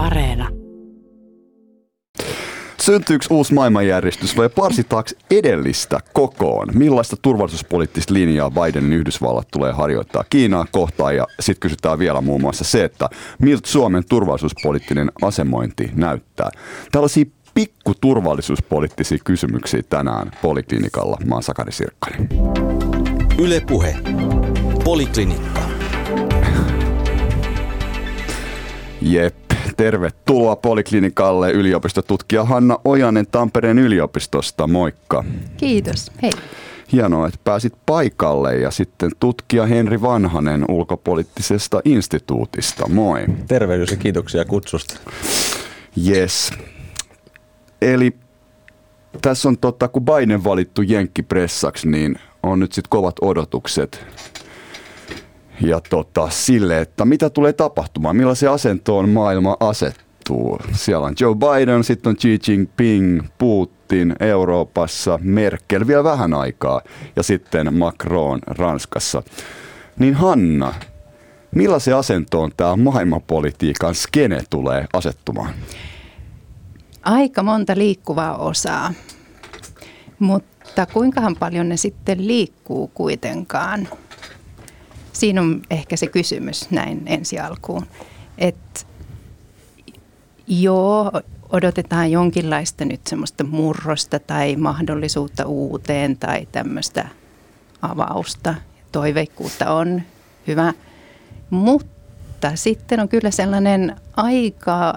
Areena. Syntyykö uusi maailmanjärjestys vai parsitaaks edellistä kokoon? Millaista turvallisuuspoliittista linjaa Bidenin Yhdysvallat tulee harjoittaa Kiinaa kohtaan? Ja sitten kysytään vielä muun muassa se, että miltä Suomen turvallisuuspoliittinen asemointi näyttää. Tällaisia pikku turvallisuuspoliittisia kysymyksiä tänään Poliklinikalla. Mä oon Sakari Sirkkanen. Yle Puhe. Poliklinikka. Jep. Tervetuloa Poliklinikalle yliopistotutkija Hanna Ojanen Tampereen yliopistosta. Moikka. Kiitos. Hei. Hienoa, että pääsit paikalle ja sitten tutkija Henri Vanhanen ulkopoliittisesta instituutista. Moi. Tervehdys ja kiitoksia kutsusta. Yes. Eli tässä on totta, kun Biden valittu jenkkipressaksi, niin on nyt sitten kovat odotukset ja tota, sille, että mitä tulee tapahtumaan, millaisen asentoon maailma asettuu. Siellä on Joe Biden, sitten on Xi Jinping, Putin Euroopassa, Merkel vielä vähän aikaa ja sitten Macron Ranskassa. Niin Hanna, millaisen asentoon tämä maailmanpolitiikan skene tulee asettumaan? Aika monta liikkuvaa osaa, mutta kuinkahan paljon ne sitten liikkuu kuitenkaan? Siinä on ehkä se kysymys näin ensi alkuun. Että joo, odotetaan jonkinlaista nyt semmoista murrosta tai mahdollisuutta uuteen tai tämmöistä avausta. Toiveikkuutta on hyvä, mutta sitten on kyllä sellainen aika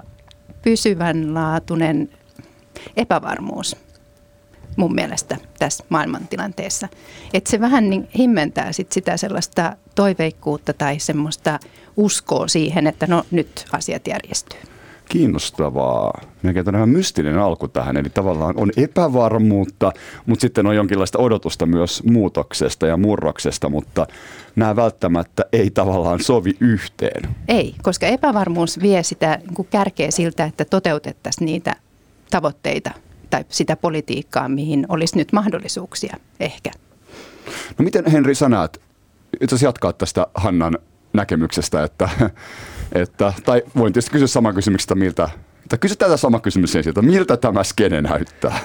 pysyvänlaatuinen epävarmuus mun mielestä tässä maailmantilanteessa. Että se vähän niin himmentää sit sitä sellaista toiveikkuutta tai semmoista uskoa siihen, että no nyt asiat järjestyy. Kiinnostavaa. Melkein on ihan mystinen alku tähän, eli tavallaan on epävarmuutta, mutta sitten on jonkinlaista odotusta myös muutoksesta ja murroksesta, mutta nämä välttämättä ei tavallaan sovi yhteen. Ei, koska epävarmuus vie sitä niin kärkeä siltä, että toteutettaisiin niitä tavoitteita, tai sitä politiikkaa, mihin olisi nyt mahdollisuuksia ehkä. No miten Henri sä näet, itse jatkaa tästä Hannan näkemyksestä, että, että tai voin tietysti kysyä saman kysymyksestä, miltä tai kysy tätä sama kysymys ensin, että miltä tämä skene näyttää?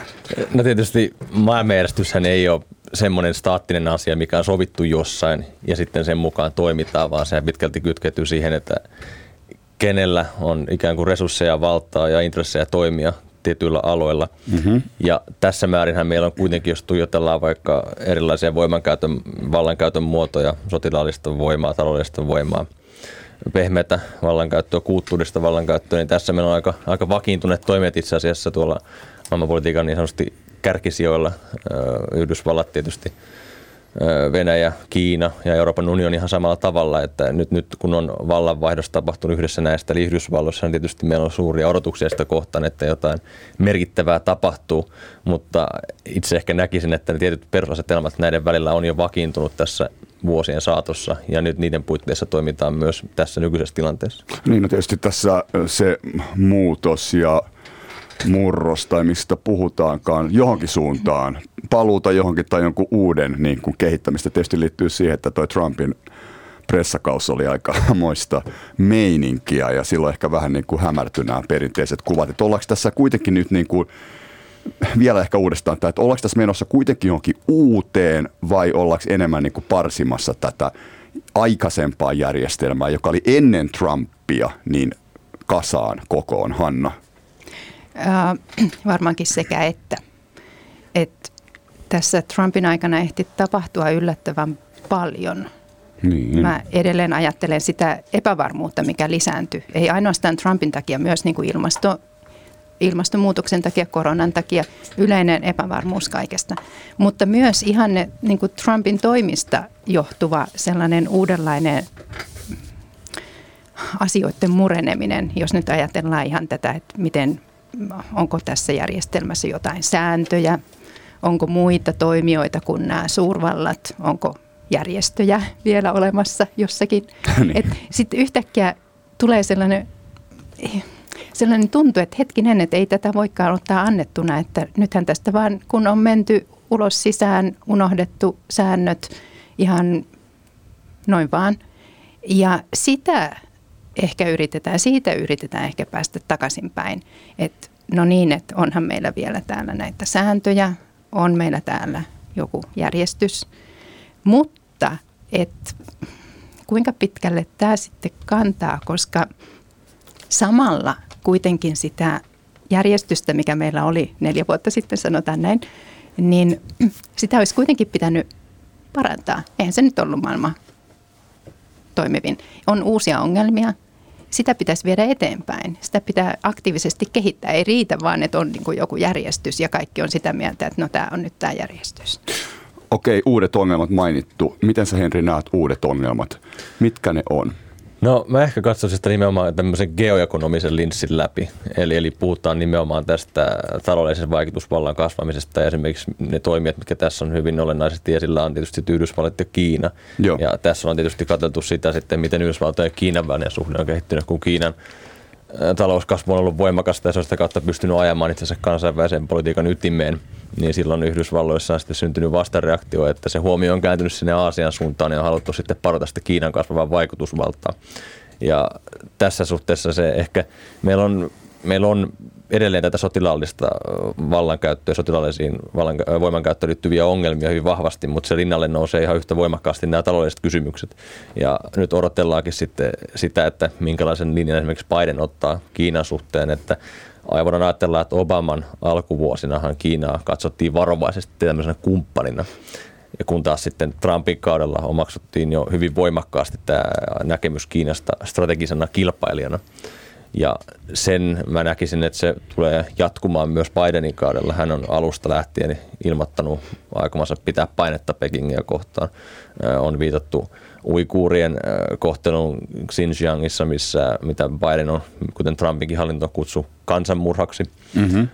No tietysti maailmanjärjestyshän ei ole semmoinen staattinen asia, mikä on sovittu jossain ja sitten sen mukaan toimitaan, vaan se pitkälti kytkeytyy siihen, että kenellä on ikään kuin resursseja, valtaa ja intressejä toimia tietyillä aloilla. Mm-hmm. Ja tässä määrinhän meillä on kuitenkin, jos tuijotellaan vaikka erilaisia voimankäytön, vallankäytön muotoja, sotilaallista voimaa, taloudellista voimaa, pehmeätä vallankäyttöä, kulttuurista vallankäyttöä, niin tässä meillä on aika, aika vakiintuneet toimet itse asiassa tuolla maailmanpolitiikan niin sanotusti kärkisijoilla. Yhdysvallat tietysti Venäjä, Kiina ja Euroopan unioni ihan samalla tavalla, että nyt, nyt kun on vallanvaihdos tapahtunut yhdessä näistä, eli Yhdysvalloissa, niin tietysti meillä on suuria odotuksia sitä kohtaan, että jotain merkittävää tapahtuu, mutta itse ehkä näkisin, että ne tietyt perusasetelmat näiden välillä on jo vakiintunut tässä vuosien saatossa ja nyt niiden puitteissa toimitaan myös tässä nykyisessä tilanteessa. Niin, no tietysti tässä se muutos ja murros tai mistä puhutaankaan johonkin suuntaan, paluuta johonkin tai jonkun uuden niin kuin kehittämistä. Tietysti liittyy siihen, että toi Trumpin pressakaus oli aika moista meininkiä ja silloin ehkä vähän niin kuin hämärtyi nämä perinteiset kuvat. Että ollaanko tässä kuitenkin nyt niin kuin, vielä ehkä uudestaan että ollaanko tässä menossa kuitenkin johonkin uuteen vai ollaanko enemmän niin kuin parsimassa tätä aikaisempaa järjestelmää, joka oli ennen Trumpia, niin kasaan kokoon, Hanna? Äh, varmaankin sekä että. Et tässä Trumpin aikana ehti tapahtua yllättävän paljon. Niin. Mä edelleen ajattelen sitä epävarmuutta, mikä lisääntyi. Ei ainoastaan Trumpin takia, myös niin kuin ilmasto, ilmastonmuutoksen takia, koronan takia, yleinen epävarmuus kaikesta. Mutta myös ihan ne, niin kuin Trumpin toimista johtuva sellainen uudenlainen asioiden mureneminen, jos nyt ajatellaan ihan tätä, että miten onko tässä järjestelmässä jotain sääntöjä, onko muita toimijoita kuin nämä suurvallat, onko järjestöjä vielä olemassa jossakin. niin. Sitten yhtäkkiä tulee sellainen, sellainen tuntu, että hetkinen, että ei tätä voikaan ottaa annettuna, että nythän tästä vaan kun on menty ulos sisään, unohdettu säännöt ihan noin vaan. Ja sitä ehkä yritetään, siitä yritetään ehkä päästä takaisinpäin. Että no niin, että onhan meillä vielä täällä näitä sääntöjä, on meillä täällä joku järjestys, mutta et kuinka pitkälle tämä sitten kantaa, koska samalla kuitenkin sitä järjestystä, mikä meillä oli neljä vuotta sitten, sanotaan näin, niin sitä olisi kuitenkin pitänyt parantaa. Eihän se nyt ollut maailma toimivin. On uusia ongelmia, sitä pitäisi viedä eteenpäin. Sitä pitää aktiivisesti kehittää. Ei riitä vaan, että on niin joku järjestys ja kaikki on sitä mieltä, että no tämä on nyt tämä järjestys. Okei, uudet ongelmat mainittu. Miten sä Henri näet uudet ongelmat? Mitkä ne on? No mä ehkä katsoisin sitä nimenomaan tämmöisen geoekonomisen linssin läpi. Eli, eli puhutaan nimenomaan tästä taloudellisen vaikutusvallan kasvamisesta ja esimerkiksi ne toimijat, mitkä tässä on hyvin olennaisesti esillä, on tietysti Yhdysvallat ja Kiina. Joo. Ja tässä on tietysti katsottu sitä sitten, miten Yhdysvaltojen ja Kiinan välinen suhde on kehittynyt, kun Kiinan talouskasvu on ollut voimakasta ja se on sitä kautta pystynyt ajamaan itse asiassa kansainvälisen politiikan ytimeen, niin silloin Yhdysvalloissa on sitten syntynyt vastareaktio, että se huomio on kääntynyt sinne Aasian suuntaan ja on haluttu sitten parata sitä Kiinan kasvavaa vaikutusvaltaa. Ja tässä suhteessa se ehkä, meillä on, meillä on edelleen tätä sotilaallista vallankäyttöä, sotilaallisiin voimankäyttöön liittyviä ongelmia hyvin vahvasti, mutta se rinnalle nousee ihan yhtä voimakkaasti nämä taloudelliset kysymykset. Ja nyt odotellaankin sitten sitä, että minkälaisen linjan esimerkiksi Biden ottaa Kiinan suhteen, että aivan ajatellaan, että Obaman alkuvuosinahan Kiinaa katsottiin varovaisesti tämmöisenä kumppanina. Ja kun taas sitten Trumpin kaudella omaksuttiin jo hyvin voimakkaasti tämä näkemys Kiinasta strategisena kilpailijana. Ja sen mä näkisin, että se tulee jatkumaan myös Bidenin kaudella. Hän on alusta lähtien ilmoittanut aikomansa pitää painetta Pekingiä kohtaan. On viitattu uikuurien kohtelun Xinjiangissa, missä mitä Biden on, kuten Trumpinkin hallinto kutsuu, kansanmurhaksi. Mm-hmm.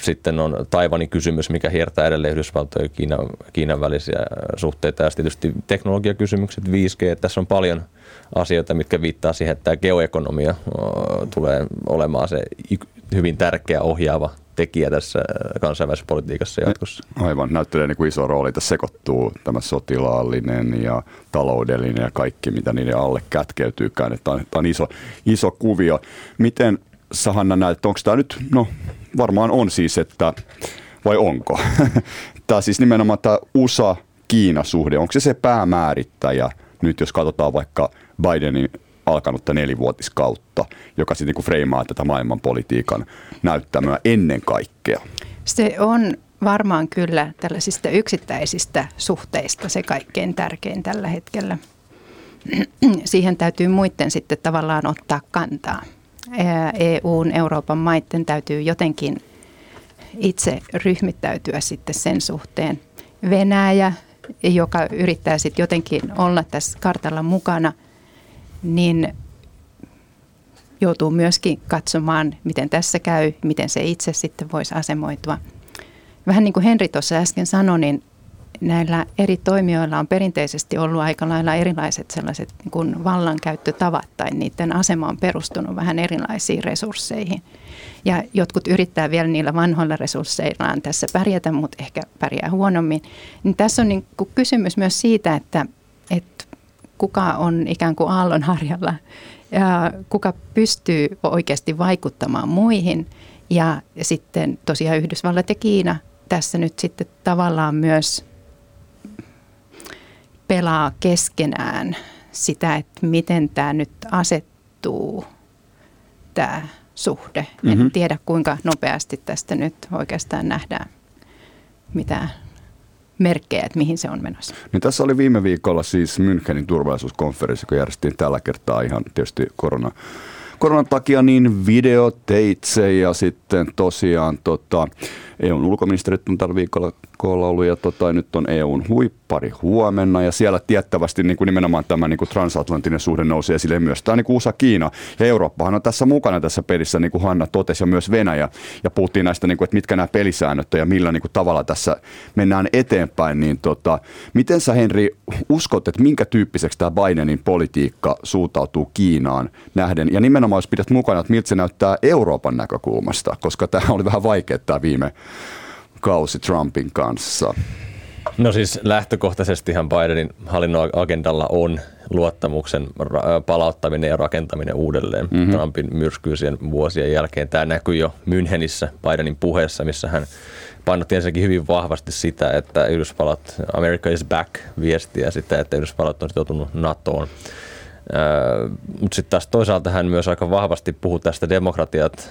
Sitten on Taivanin kysymys, mikä hiertää edelleen Yhdysvaltojen ja Kiinan, Kiinan välisiä suhteita. Ja tietysti teknologiakysymykset, 5G. Tässä on paljon – asioita, mitkä viittaa siihen, että tämä geoekonomia tulee olemaan se hyvin tärkeä ohjaava tekijä tässä kansainvälisessä politiikassa jatkossa. Aivan, näyttelee niin kuin iso rooli. Tässä sekoittuu tämä sotilaallinen ja taloudellinen ja kaikki, mitä niiden alle kätkeytyykään. Tämä on, tämä on iso, iso kuvio. Miten sä Hanna näet, onko tämä nyt, no varmaan on siis, että vai onko? tämä siis nimenomaan tämä USA-Kiina-suhde, onko se se päämäärittäjä nyt, jos katsotaan vaikka Bidenin alkanutta nelivuotiskautta, joka sitten niin freimaa tätä maailmanpolitiikan näyttämöä ennen kaikkea? Se on varmaan kyllä tällaisista yksittäisistä suhteista se kaikkein tärkein tällä hetkellä. Siihen täytyy muiden sitten tavallaan ottaa kantaa. EUn, Euroopan maiden täytyy jotenkin itse ryhmittäytyä sitten sen suhteen. Venäjä, joka yrittää sitten jotenkin olla tässä kartalla mukana – niin joutuu myöskin katsomaan, miten tässä käy, miten se itse sitten voisi asemoitua. Vähän niin kuin Henri tuossa äsken sanoi, niin näillä eri toimijoilla on perinteisesti ollut aika lailla erilaiset sellaiset niin kuin vallankäyttötavat tai niiden asema on perustunut vähän erilaisiin resursseihin. Ja jotkut yrittää vielä niillä vanhoilla resursseillaan tässä pärjätä, mutta ehkä pärjää huonommin. Niin tässä on niin kuin kysymys myös siitä, että, että kuka on ikään kuin aallonharjalla ja kuka pystyy oikeasti vaikuttamaan muihin. Ja sitten tosiaan Yhdysvallat ja Kiina tässä nyt sitten tavallaan myös pelaa keskenään sitä, että miten tämä nyt asettuu, tämä suhde. Mm-hmm. En tiedä, kuinka nopeasti tästä nyt oikeastaan nähdään mitään merkkejä, että mihin se on menossa. Niin tässä oli viime viikolla siis Münchenin turvallisuuskonferenssi, joka järjestettiin tällä kertaa ihan tietysti korona, koronan takia niin videoteitse ja sitten tosiaan tota, EUn ulkoministerit on tällä viikolla koolla ollut ja tota, nyt on EUn huippari huomenna ja siellä tiettävästi niin kuin nimenomaan tämä niin kuin transatlanttinen suhde nousee esille myös. Tämä niin kuin USA-Kiina ja Eurooppahan on tässä mukana tässä pelissä, niin kuin Hanna totesi ja myös Venäjä ja puhuttiin näistä, niin kuin, että mitkä nämä pelisäännöt ja millä niin kuin tavalla tässä mennään eteenpäin. Niin tota, miten sä Henri uskot, että minkä tyyppiseksi tämä Bidenin politiikka suuntautuu Kiinaan nähden ja nimenomaan jos pidät mukana, että miltä se näyttää Euroopan näkökulmasta, koska tämä oli vähän vaikea tämä viime kausi Trumpin kanssa? No siis lähtökohtaisestihan Bidenin hallinnon agendalla on, luottamuksen palauttaminen ja rakentaminen uudelleen mm-hmm. Trumpin myrskyisien vuosien jälkeen. Tämä näkyy jo Münchenissä Bidenin puheessa, missä hän painotti ensinnäkin hyvin vahvasti sitä, että Yhdysvallat, America is back viestiä sitä, että Yhdysvallat on sitoutunut NATOon. Mutta sitten taas toisaalta hän myös aika vahvasti puhuu tästä demokratiat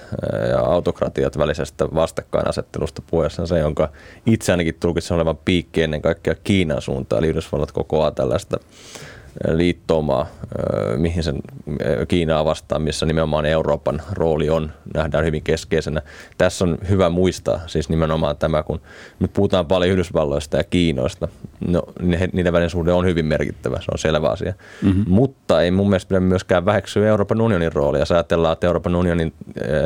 ja autokratiat välisestä vastakkainasettelusta puheessa se, jonka itse ainakin tulkitsen olevan piikki ennen kaikkea Kiinan suuntaan, eli Yhdysvallat kokoaa tällaista liittoumaa, mihin sen Kiinaa vastaan, missä nimenomaan Euroopan rooli on, nähdään hyvin keskeisenä. Tässä on hyvä muistaa siis nimenomaan tämä, kun nyt puhutaan paljon Yhdysvalloista ja Kiinoista, no niiden välinen suhde on hyvin merkittävä, se on selvä asia. Mm-hmm. Mutta ei mun mielestä pidä myöskään väheksyä Euroopan unionin roolia. Jos ajatellaan, että Euroopan unionin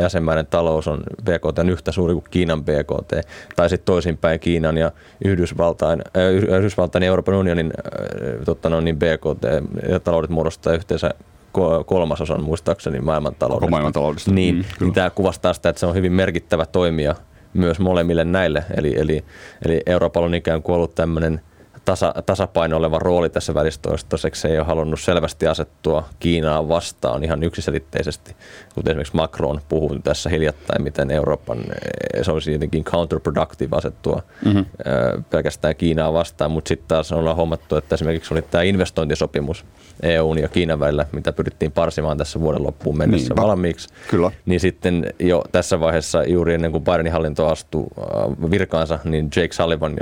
jäsenmäinen talous on BKT yhtä suuri kuin Kiinan BKT, tai sitten toisinpäin Kiinan ja Yhdysvaltain, äh, Yhdysvaltain ja Euroopan unionin äh, totta no, niin BKT ja taloudet muodostaa yhteensä kolmasosan muistaakseni maailmantaloudesta. maailmantaloudesta. Niin, mm, niin tämä kuvastaa sitä, että se on hyvin merkittävä toimija myös molemmille näille. Eli, eli, eli Euroopalla on ikään kuin ollut tämmöinen – tasa, tasapaino oleva rooli tässä välistoistaiseksi ei ole halunnut selvästi asettua Kiinaa vastaan ihan yksiselitteisesti, kuten esimerkiksi Macron puhui tässä hiljattain, miten Euroopan, se olisi jotenkin counterproductive asettua mm-hmm. pelkästään Kiinaa vastaan, mutta sitten taas ollaan huomattu, että esimerkiksi oli tämä investointisopimus EUn ja Kiinan välillä, mitä pyrittiin parsimaan tässä vuoden loppuun mennessä Niinpä. valmiiksi, Kyllä. niin sitten jo tässä vaiheessa juuri ennen kuin Bidenin hallinto astui virkaansa, niin Jake Sullivan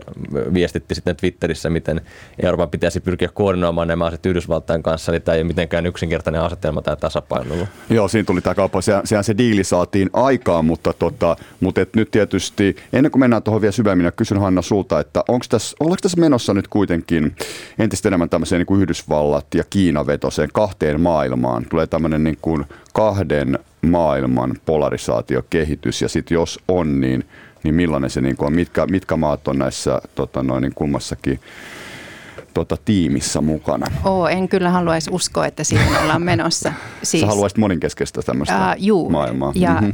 viestitti sitten Twitterissä, miten Euroopan pitäisi pyrkiä koordinoimaan nämä asiat Yhdysvaltain kanssa, eli tämä ei ole mitenkään yksinkertainen asetelma tämä tasapaino. Joo, siinä tuli tämä kauppa, sehän, sehän se diili saatiin aikaan, mutta, tota, mutta et nyt tietysti, ennen kuin mennään tuohon vielä syvemmin, kysyn Hanna sulta, että onko tässä, ollaanko tässä menossa nyt kuitenkin entistä enemmän tämmöiseen niin kuin Yhdysvallat ja Kiina vetoseen kahteen maailmaan, tulee tämmöinen niin kuin kahden maailman polarisaatiokehitys, ja sitten jos on, niin niin millainen se niin on, mitkä, mitkä maat on näissä tota noin, niin kummassakin tota, tiimissä mukana? Oo, en kyllä haluaisi uskoa, että siihen ollaan menossa. Siis, Sä haluaisit moninkeskeistä tämmöistä uh, juu, maailmaa. Ja, mm-hmm.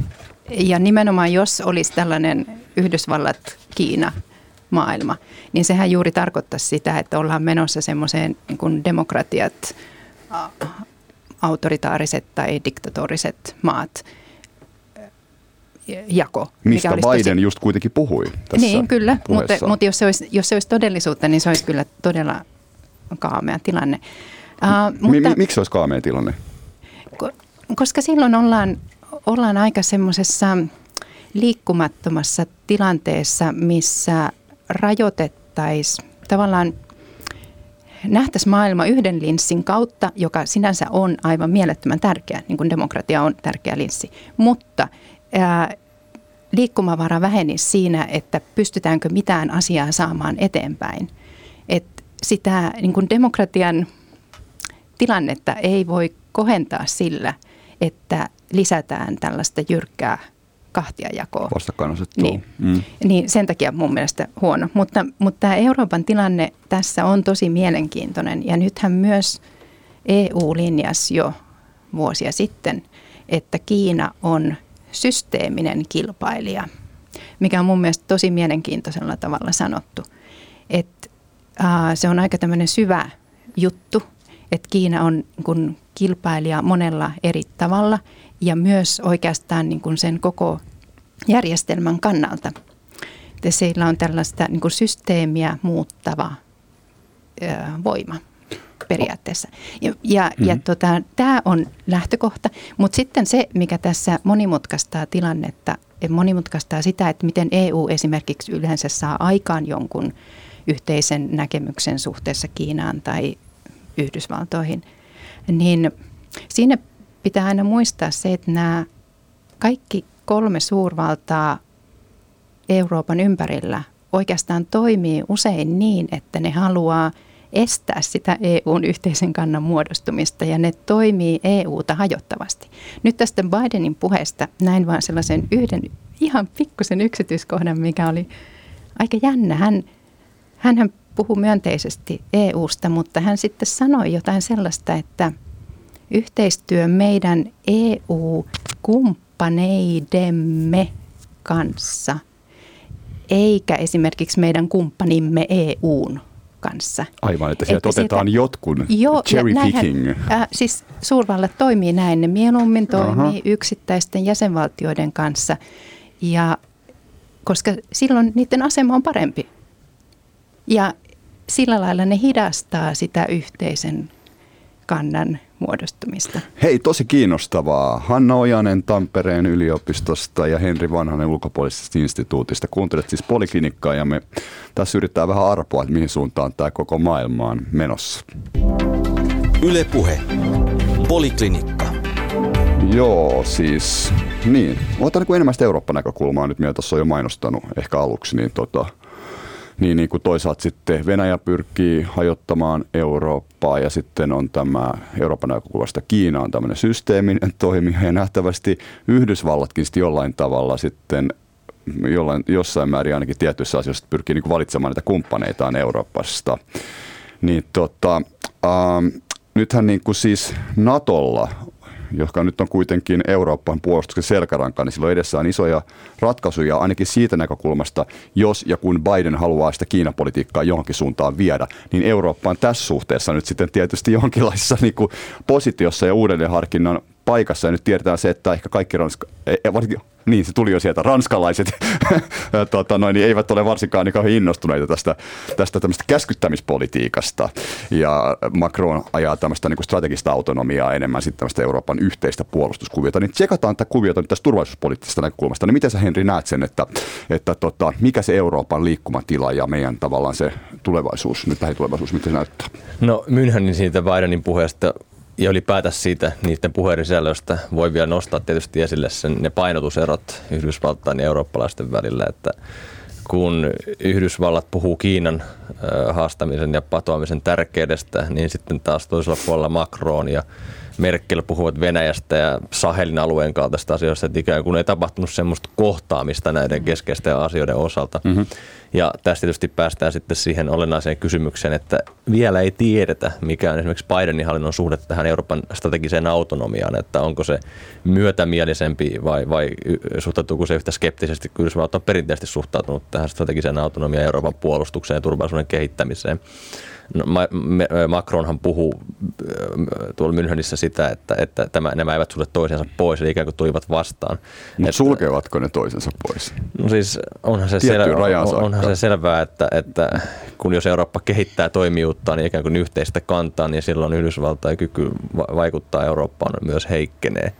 ja nimenomaan jos olisi tällainen Yhdysvallat-Kiina maailma, niin sehän juuri tarkoittaa sitä, että ollaan menossa semmoiseen niin demokratiat, autoritaariset tai diktatoriset maat – jako. Mistä Biden tosi... just kuitenkin puhui tässä Niin, kyllä, mutta, mutta jos, se olisi, jos se olisi todellisuutta, niin se olisi kyllä todella kaamea tilanne. Uh, mutta, Miksi se olisi kaamea tilanne? Koska silloin ollaan, ollaan aika semmoisessa liikkumattomassa tilanteessa, missä rajoitettaisiin tavallaan nähtäisiin maailma yhden linssin kautta, joka sinänsä on aivan mielettömän tärkeä, niin kuin demokratia on tärkeä linssi. Mutta ää, liikkumavara vähenisi siinä, että pystytäänkö mitään asiaa saamaan eteenpäin. Et sitä niin kuin demokratian tilannetta ei voi kohentaa sillä, että lisätään tällaista jyrkkää kahtiajakoa. Vastakkainasettelua. Niin. Mm. niin sen takia mun mielestä huono. Mutta, mutta tämä Euroopan tilanne tässä on tosi mielenkiintoinen ja nythän myös EU linjasi jo vuosia sitten, että Kiina on systeeminen kilpailija, mikä on mun mielestä tosi mielenkiintoisella tavalla sanottu. Et, äh, se on aika tämmöinen syvä juttu, että Kiina on kun kilpailija monella eri tavalla ja myös oikeastaan niin kuin sen koko järjestelmän kannalta. Että siellä on tällaista niin kuin systeemiä muuttava ö, voima periaatteessa. Ja, ja, mm-hmm. ja tota, tämä on lähtökohta, mutta sitten se, mikä tässä monimutkaistaa tilannetta, monimutkaistaa sitä, että miten EU esimerkiksi yleensä saa aikaan jonkun yhteisen näkemyksen suhteessa Kiinaan tai Yhdysvaltoihin, niin siinä pitää aina muistaa se, että nämä kaikki kolme suurvaltaa Euroopan ympärillä oikeastaan toimii usein niin, että ne haluaa – estää sitä EUn yhteisen kannan muodostumista ja ne toimii EUta hajottavasti. Nyt tästä Bidenin puheesta näin vaan sellaisen yhden ihan pikkusen yksityiskohdan, mikä oli aika jännä. Hän, hän puhui myönteisesti EUsta, mutta hän sitten sanoi jotain sellaista, että yhteistyö meidän EU-kumppaneidemme kanssa, eikä esimerkiksi meidän kumppanimme EUn kanssa. Aivan, että sieltä että otetaan sieltä, jotkun joo, cherry picking. Äh, siis suurvallat toimii näin, ne mieluummin toimii Aha. yksittäisten jäsenvaltioiden kanssa, ja, koska silloin niiden asema on parempi. Ja sillä lailla ne hidastaa sitä yhteisen kannan muodostumista. Hei, tosi kiinnostavaa. Hanna Ojanen Tampereen yliopistosta ja Henri Vanhanen ulkopuolisesta instituutista. Kuuntelet siis Poliklinikkaa ja me tässä yritetään vähän arpoa, että mihin suuntaan tämä koko maailma on menossa. Ylepuhe. Poliklinikka. Joo, siis niin. Otan niin enemmän sitä Eurooppa-näkökulmaa nyt, mitä tuossa on jo mainostanut ehkä aluksi, niin tota, niin, niin kuin toisaalta sitten Venäjä pyrkii hajottamaan Eurooppaa ja sitten on tämä Euroopan näkökulmasta Kiina on tämmöinen systeeminen toimija ja nähtävästi Yhdysvallatkin sitten jollain tavalla sitten jollain, jossain määrin ainakin tietyissä asioissa pyrkii niin kuin valitsemaan niitä kumppaneitaan Euroopasta. Niin tota, ähm, nythän niin kuin siis Natolla joka nyt on kuitenkin Euroopan puolustuksen selkäranka, niin silloin edessä on isoja ratkaisuja ainakin siitä näkökulmasta, jos ja kun Biden haluaa sitä Kiinapolitiikkaa johonkin suuntaan viedä, niin Eurooppa on tässä suhteessa nyt sitten tietysti jonkinlaisessa niin kuin positiossa ja uudelleenharkinnan paikassa ja nyt tiedetään se, että ehkä kaikki ranska, e, e, varsinkin niin se tuli jo sieltä, ranskalaiset tota, noin, niin eivät ole varsinkaan niin kauhean innostuneita tästä, tästä tämmöistä käskyttämispolitiikasta. Ja Macron ajaa tämmöistä niin strategista autonomiaa enemmän sitten tämmöistä Euroopan yhteistä puolustuskuviota. Niin tsekataan tätä kuviota nyt tästä turvallisuuspoliittisesta näkökulmasta. Niin miten sä Henri näet sen, että, että tota, mikä se Euroopan liikkumatila ja meidän tavallaan se tulevaisuus, nyt lähitulevaisuus, miten se näyttää? No Münchenin siitä Bidenin puheesta ja ylipäätään siitä niiden puheiden sisällöstä voi vielä nostaa tietysti esille sen, ne painotuserot Yhdysvaltain ja eurooppalaisten välillä, että kun Yhdysvallat puhuu Kiinan haastamisen ja patoamisen tärkeydestä, niin sitten taas toisella puolella Macron ja Merkel puhuvat Venäjästä ja Sahelin alueen kaltaista asioista, että ikään kuin ei tapahtunut semmoista kohtaamista näiden keskeisten asioiden osalta. Mm-hmm. Ja tästä tietysti päästään sitten siihen olennaiseen kysymykseen, että vielä ei tiedetä, mikä on esimerkiksi Bidenin hallinnon suhde tähän Euroopan strategiseen autonomiaan, että onko se myötämielisempi vai, vai suhtautuuko se yhtä skeptisesti, kun Yhdysvallat on perinteisesti suhtautunut tähän strategiseen autonomiaan Euroopan puolustukseen ja turvallisuuden kehittämiseen. No, Macronhan puhuu tuolla Münchenissä sitä, että, että tämä, nämä eivät sulle toisensa pois, eli ikään kuin tulivat vastaan. Mutta sulkevatko ne toisensa pois? No siis onhan se, selvä, on, onhan se selvää, että, että kun jos Eurooppa kehittää toimijuutta, niin ikään kuin yhteistä kantaa, niin silloin Yhdysvaltain kyky vaikuttaa Eurooppaan myös heikkenee.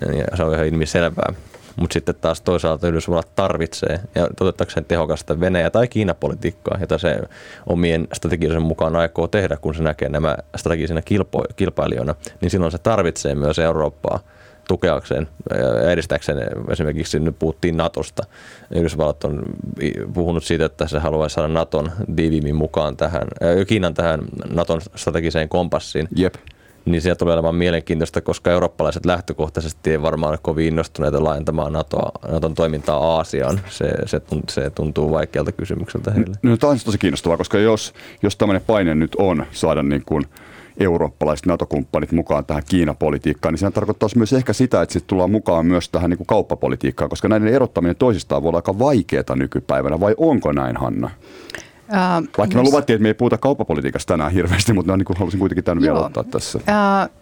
Ja se on ihan ilmiselvää. Mutta sitten taas toisaalta Yhdysvallat tarvitsee ja toteuttaakseen tehokasta Venäjä- tai Kiinapolitiikkaa, jota se omien strategisen mukaan aikoo tehdä, kun se näkee nämä strategisina kilpo- kilpailijoina, niin silloin se tarvitsee myös Eurooppaa tukeakseen ja edistääkseen esimerkiksi nyt puhuttiin Natosta. Yhdysvallat on puhunut siitä, että se haluaisi saada Naton tiiviimmin mukaan tähän, Kiinan tähän Naton strategiseen kompassiin. Jep niin sieltä tulee olemaan mielenkiintoista, koska eurooppalaiset lähtökohtaisesti ei varmaan ole kovin innostuneita laajentamaan NATOa, NATOn toimintaa Aasiaan. Se, se, se tuntuu vaikealta kysymykseltä heille. No, tämä on tosi kiinnostavaa, koska jos, jos tämmöinen paine nyt on saada niin kuin eurooppalaiset NATO-kumppanit mukaan tähän Kiinapolitiikkaan, niin se tarkoittaa myös ehkä sitä, että sitten tullaan mukaan myös tähän niin kuin kauppapolitiikkaan, koska näiden erottaminen toisistaan voi olla aika vaikeaa nykypäivänä, vai onko näin, Hanna? Uh, Vaikka me luvattiin, että me ei puhuta kauppapolitiikasta tänään hirveästi, mutta no, niin kuin halusin kuitenkin tämän vielä ottaa tässä. Uh,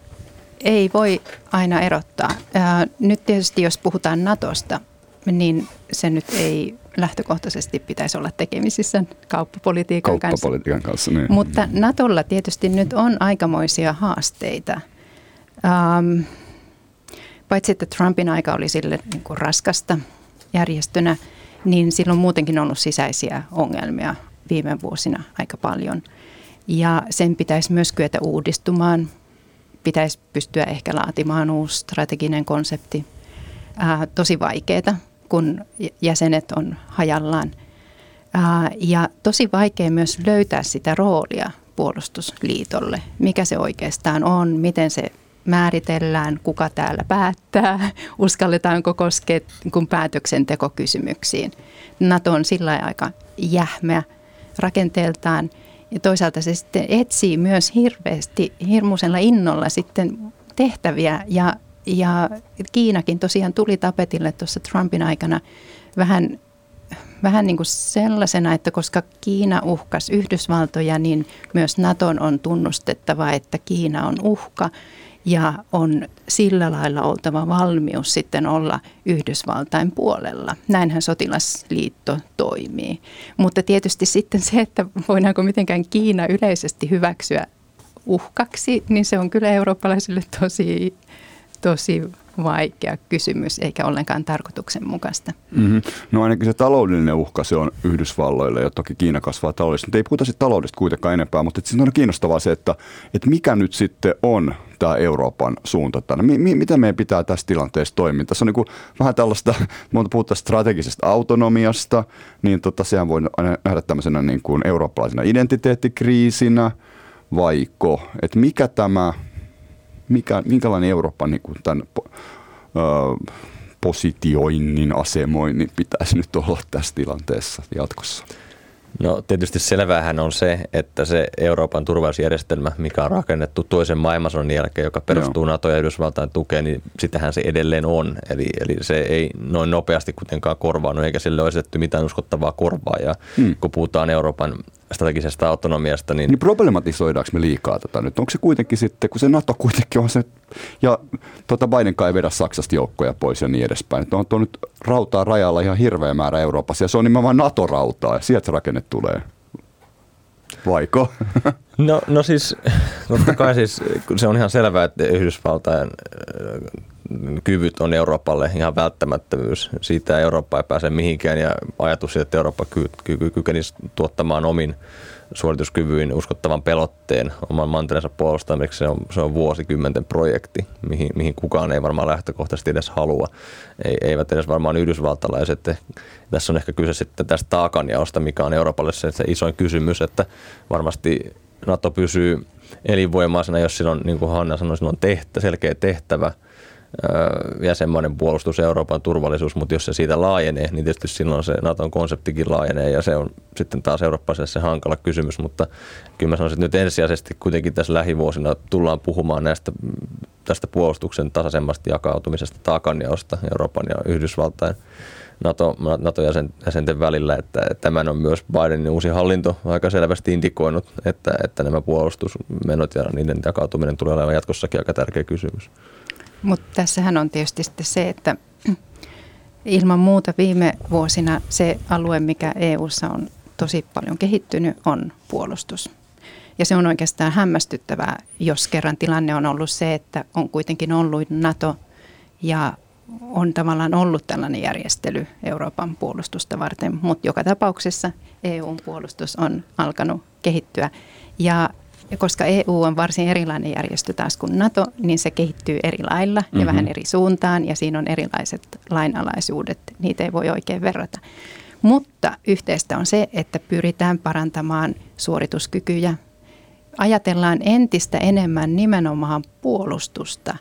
ei voi aina erottaa. Uh, nyt tietysti jos puhutaan Natosta, niin se nyt ei lähtökohtaisesti pitäisi olla tekemisissä kauppapolitiikan, kauppapolitiikan kanssa. kanssa niin. Mutta Natolla tietysti nyt on aikamoisia haasteita. Um, paitsi että Trumpin aika oli sille niin kuin raskasta järjestönä, niin silloin on muutenkin ollut sisäisiä ongelmia viime vuosina aika paljon. Ja sen pitäisi myös kyetä uudistumaan. Pitäisi pystyä ehkä laatimaan uusi strateginen konsepti. Ää, tosi vaikeaa, kun jäsenet on hajallaan. Ää, ja tosi vaikea myös löytää sitä roolia puolustusliitolle. Mikä se oikeastaan on, miten se määritellään, kuka täällä päättää, uskalletaanko koskea kun päätöksentekokysymyksiin. NATO on sillä aika jähmeä rakenteeltaan. Ja toisaalta se sitten etsii myös hirveästi, hirmuisella innolla sitten tehtäviä ja, ja Kiinakin tosiaan tuli tapetille tuossa Trumpin aikana vähän vähän niin kuin sellaisena, että koska Kiina uhkasi Yhdysvaltoja, niin myös Naton on tunnustettava, että Kiina on uhka ja on sillä lailla oltava valmius sitten olla Yhdysvaltain puolella. Näinhän sotilasliitto toimii. Mutta tietysti sitten se, että voidaanko mitenkään Kiina yleisesti hyväksyä uhkaksi, niin se on kyllä eurooppalaisille tosi, tosi vaikea kysymys, eikä ollenkaan tarkoituksenmukaista. Mm-hmm. No ainakin se taloudellinen uhka se on Yhdysvalloille, ja toki Kiina kasvaa taloudellisesti. Mutta ei puhuta sitten taloudesta kuitenkaan enempää, mutta siis on kiinnostavaa se, että, että mikä nyt sitten on tämä Euroopan suunta tänne. M- m- miten meidän pitää tässä tilanteessa toimia? Tässä on niin kuin vähän tällaista, monta puhutaan strategisesta autonomiasta, niin tota, sehän voi nähdä tämmöisenä niin kuin eurooppalaisena identiteettikriisinä, vaiko, että mikä tämä mikä, minkälainen Euroopan niin kuin tämän, ö, positioinnin, asemoinnin pitäisi nyt olla tässä tilanteessa jatkossa? No tietysti selvähän on se, että se Euroopan turvallisuusjärjestelmä, mikä on rakennettu toisen maailmansodan jälkeen, joka perustuu NATO ja Yhdysvaltain tukeen, niin sitähän se edelleen on. Eli, eli se ei noin nopeasti kuitenkaan korvaannu, eikä sille ole esitetty mitään uskottavaa korvaa. Ja hmm. kun puhutaan Euroopan strategisesta autonomiasta. Niin, niin problematisoidaanko me liikaa tätä nyt? Onko se kuitenkin sitten, kun se NATO kuitenkin on se, ja tuota Biden ei vedä Saksasta joukkoja pois ja niin edespäin. Että on tuo nyt rautaa rajalla ihan hirveä määrä Euroopassa ja se on nimenomaan NATO-rautaa ja sieltä se rakenne tulee. Vaiko? No, no siis, totta kai siis, se on ihan selvää, että Yhdysvaltain kyvyt on Euroopalle ihan välttämättömyys. Siitä Eurooppa ei pääse mihinkään ja ajatus siitä, että Eurooppa ky- ky- kykenisi tuottamaan omin suorituskyvyin uskottavan pelotteen oman mantereensa puolustamiseksi, se on, se on vuosikymmenten projekti, mihin, mihin kukaan ei varmaan lähtökohtaisesti edes halua. Ei, eivät edes varmaan yhdysvaltalaiset. Tässä on ehkä kyse sitten tästä taakanjaosta, mikä on Euroopalle se, se isoin kysymys, että varmasti NATO pysyy elinvoimaisena, jos sillä on, niin kuin Hanna sanoi, on tehtä, selkeä tehtävä – jäsenmaiden puolustus Euroopan turvallisuus, mutta jos se siitä laajenee, niin tietysti silloin se Naton konseptikin laajenee ja se on sitten taas eurooppalaiselle se hankala kysymys, mutta kyllä mä sanoisin, että nyt ensisijaisesti kuitenkin tässä lähivuosina tullaan puhumaan näistä, tästä puolustuksen tasaisemmasta jakautumisesta taakanjaosta Euroopan ja Yhdysvaltain NATO, NATO-jäsenten välillä, että tämän on myös Bidenin uusi hallinto aika selvästi indikoinut, että, että nämä puolustusmenot ja niiden jakautuminen tulee olemaan jatkossakin aika tärkeä kysymys. Mutta tässähän on tietysti sitten se, että ilman muuta viime vuosina se alue, mikä EU:ssa on tosi paljon kehittynyt, on puolustus. Ja se on oikeastaan hämmästyttävää, jos kerran tilanne on ollut se, että on kuitenkin ollut NATO ja on tavallaan ollut tällainen järjestely Euroopan puolustusta varten, mutta joka tapauksessa EUn puolustus on alkanut kehittyä. Ja ja koska EU on varsin erilainen järjestö taas kuin NATO, niin se kehittyy eri lailla ja mm-hmm. vähän eri suuntaan ja siinä on erilaiset lainalaisuudet. Niitä ei voi oikein verrata. Mutta yhteistä on se, että pyritään parantamaan suorituskykyjä. Ajatellaan entistä enemmän nimenomaan puolustusta,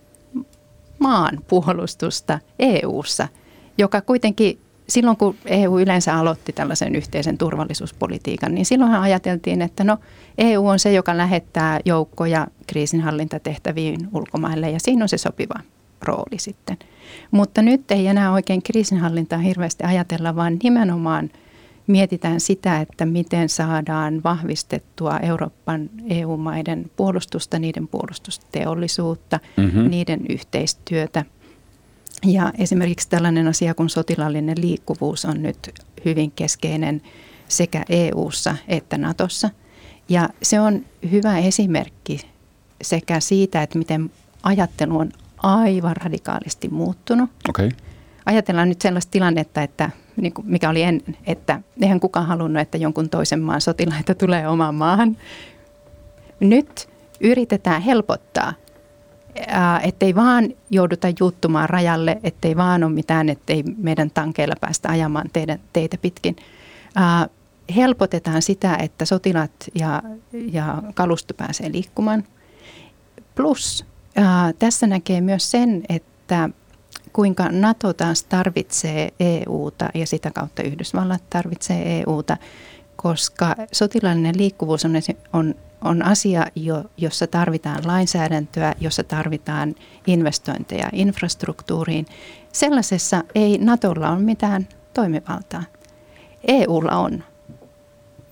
maan puolustusta EU:ssa, joka kuitenkin silloin kun EU yleensä aloitti tällaisen yhteisen turvallisuuspolitiikan, niin silloinhan ajateltiin, että no EU on se, joka lähettää joukkoja kriisinhallintatehtäviin ulkomaille ja siinä on se sopiva rooli sitten. Mutta nyt ei enää oikein kriisinhallintaa hirveästi ajatella, vaan nimenomaan mietitään sitä, että miten saadaan vahvistettua Euroopan EU-maiden puolustusta, niiden puolustusteollisuutta, mm-hmm. niiden yhteistyötä – ja esimerkiksi tällainen asia kuin sotilaallinen liikkuvuus on nyt hyvin keskeinen sekä EU:ssa että Natossa. Ja se on hyvä esimerkki sekä siitä, että miten ajattelu on aivan radikaalisti muuttunut. Okay. Ajatellaan nyt sellaista tilannetta, että niin kuin mikä oli ennen, että eihän kukaan halunnut, että jonkun toisen maan sotilaita tulee omaan maahan. Nyt yritetään helpottaa ettei vaan jouduta juuttumaan rajalle, ettei vaan ole mitään, ettei meidän tankeilla päästä ajamaan teidän, teitä pitkin. helpotetaan sitä, että sotilaat ja, ja kalusto pääsee liikkumaan. Plus tässä näkee myös sen, että kuinka NATO taas tarvitsee EUta ja sitä kautta Yhdysvallat tarvitsee EUta, koska sotilaallinen liikkuvuus on, on on asia, jo, jossa tarvitaan lainsäädäntöä, jossa tarvitaan investointeja infrastruktuuriin. Sellaisessa ei Natolla ole mitään toimivaltaa. EUlla on.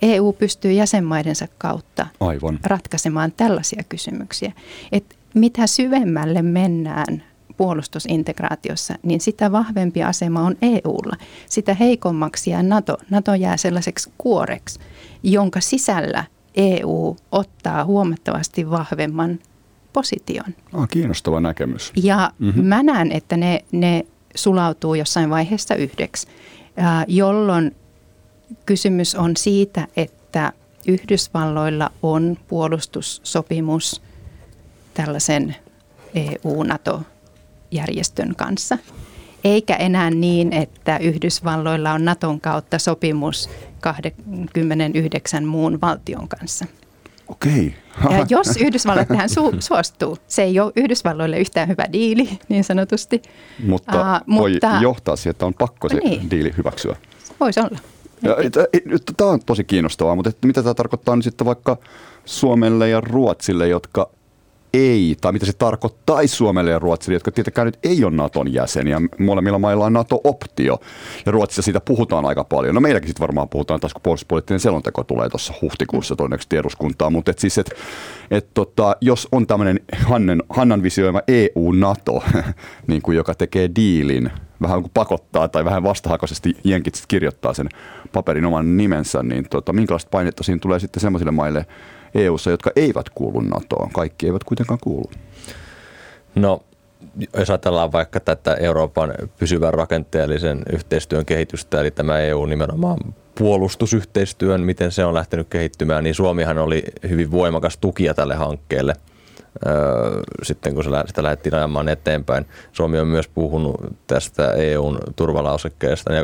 EU pystyy jäsenmaidensa kautta Aivan. ratkaisemaan tällaisia kysymyksiä. Et mitä syvemmälle mennään puolustusintegraatiossa, niin sitä vahvempi asema on EUlla. Sitä heikommaksi jää NATO. NATO jää sellaiseksi kuoreksi, jonka sisällä EU ottaa huomattavasti vahvemman position. Ah, kiinnostava näkemys. Ja mm-hmm. mä näen, että ne, ne sulautuu jossain vaiheessa yhdeksi, jolloin kysymys on siitä, että Yhdysvalloilla on puolustussopimus tällaisen EU-NATO-järjestön kanssa. Eikä enää niin, että Yhdysvalloilla on Naton kautta sopimus 29 muun valtion kanssa. Okei. Ja jos Yhdysvallat tähän su- suostuu, se ei ole Yhdysvalloille yhtään hyvä diili, niin sanotusti. Mutta uh, voi mutta, johtaa siihen, että on pakko se niin, diili hyväksyä. Voisi olla. Tämä on tosi kiinnostavaa, mutta että mitä tämä tarkoittaa nyt sitten vaikka Suomelle ja Ruotsille, jotka ei, tai mitä se tarkoittaisi Suomelle ja Ruotsille, jotka tietenkään nyt ei ole Naton jäseniä. Molemmilla mailla on NATO-optio, ja Ruotsissa siitä puhutaan aika paljon. No meilläkin sitten varmaan puhutaan taas, kun puolustuspoliittinen selonteko tulee tuossa huhtikuussa todennäköisesti eduskuntaan, mutta et siis, et, et tota, jos on tämmöinen Hannen, Hannan visioima EU-NATO, niin kuin joka tekee diilin, vähän kuin pakottaa tai vähän vastahakoisesti jenkit kirjoittaa sen paperin oman nimensä, niin tota, minkälaista painetta siinä tulee sitten sellaisille maille, EU:ssa, jotka eivät kuulu NATOon. Kaikki eivät kuitenkaan kuulu. No, jos ajatellaan vaikka tätä Euroopan pysyvän rakenteellisen yhteistyön kehitystä, eli tämä EU nimenomaan puolustusyhteistyön, miten se on lähtenyt kehittymään, niin Suomihan oli hyvin voimakas tukija tälle hankkeelle – sitten kun sitä lähdettiin ajamaan eteenpäin. Suomi on myös puhunut tästä EUn turvalausekkeesta 4.7,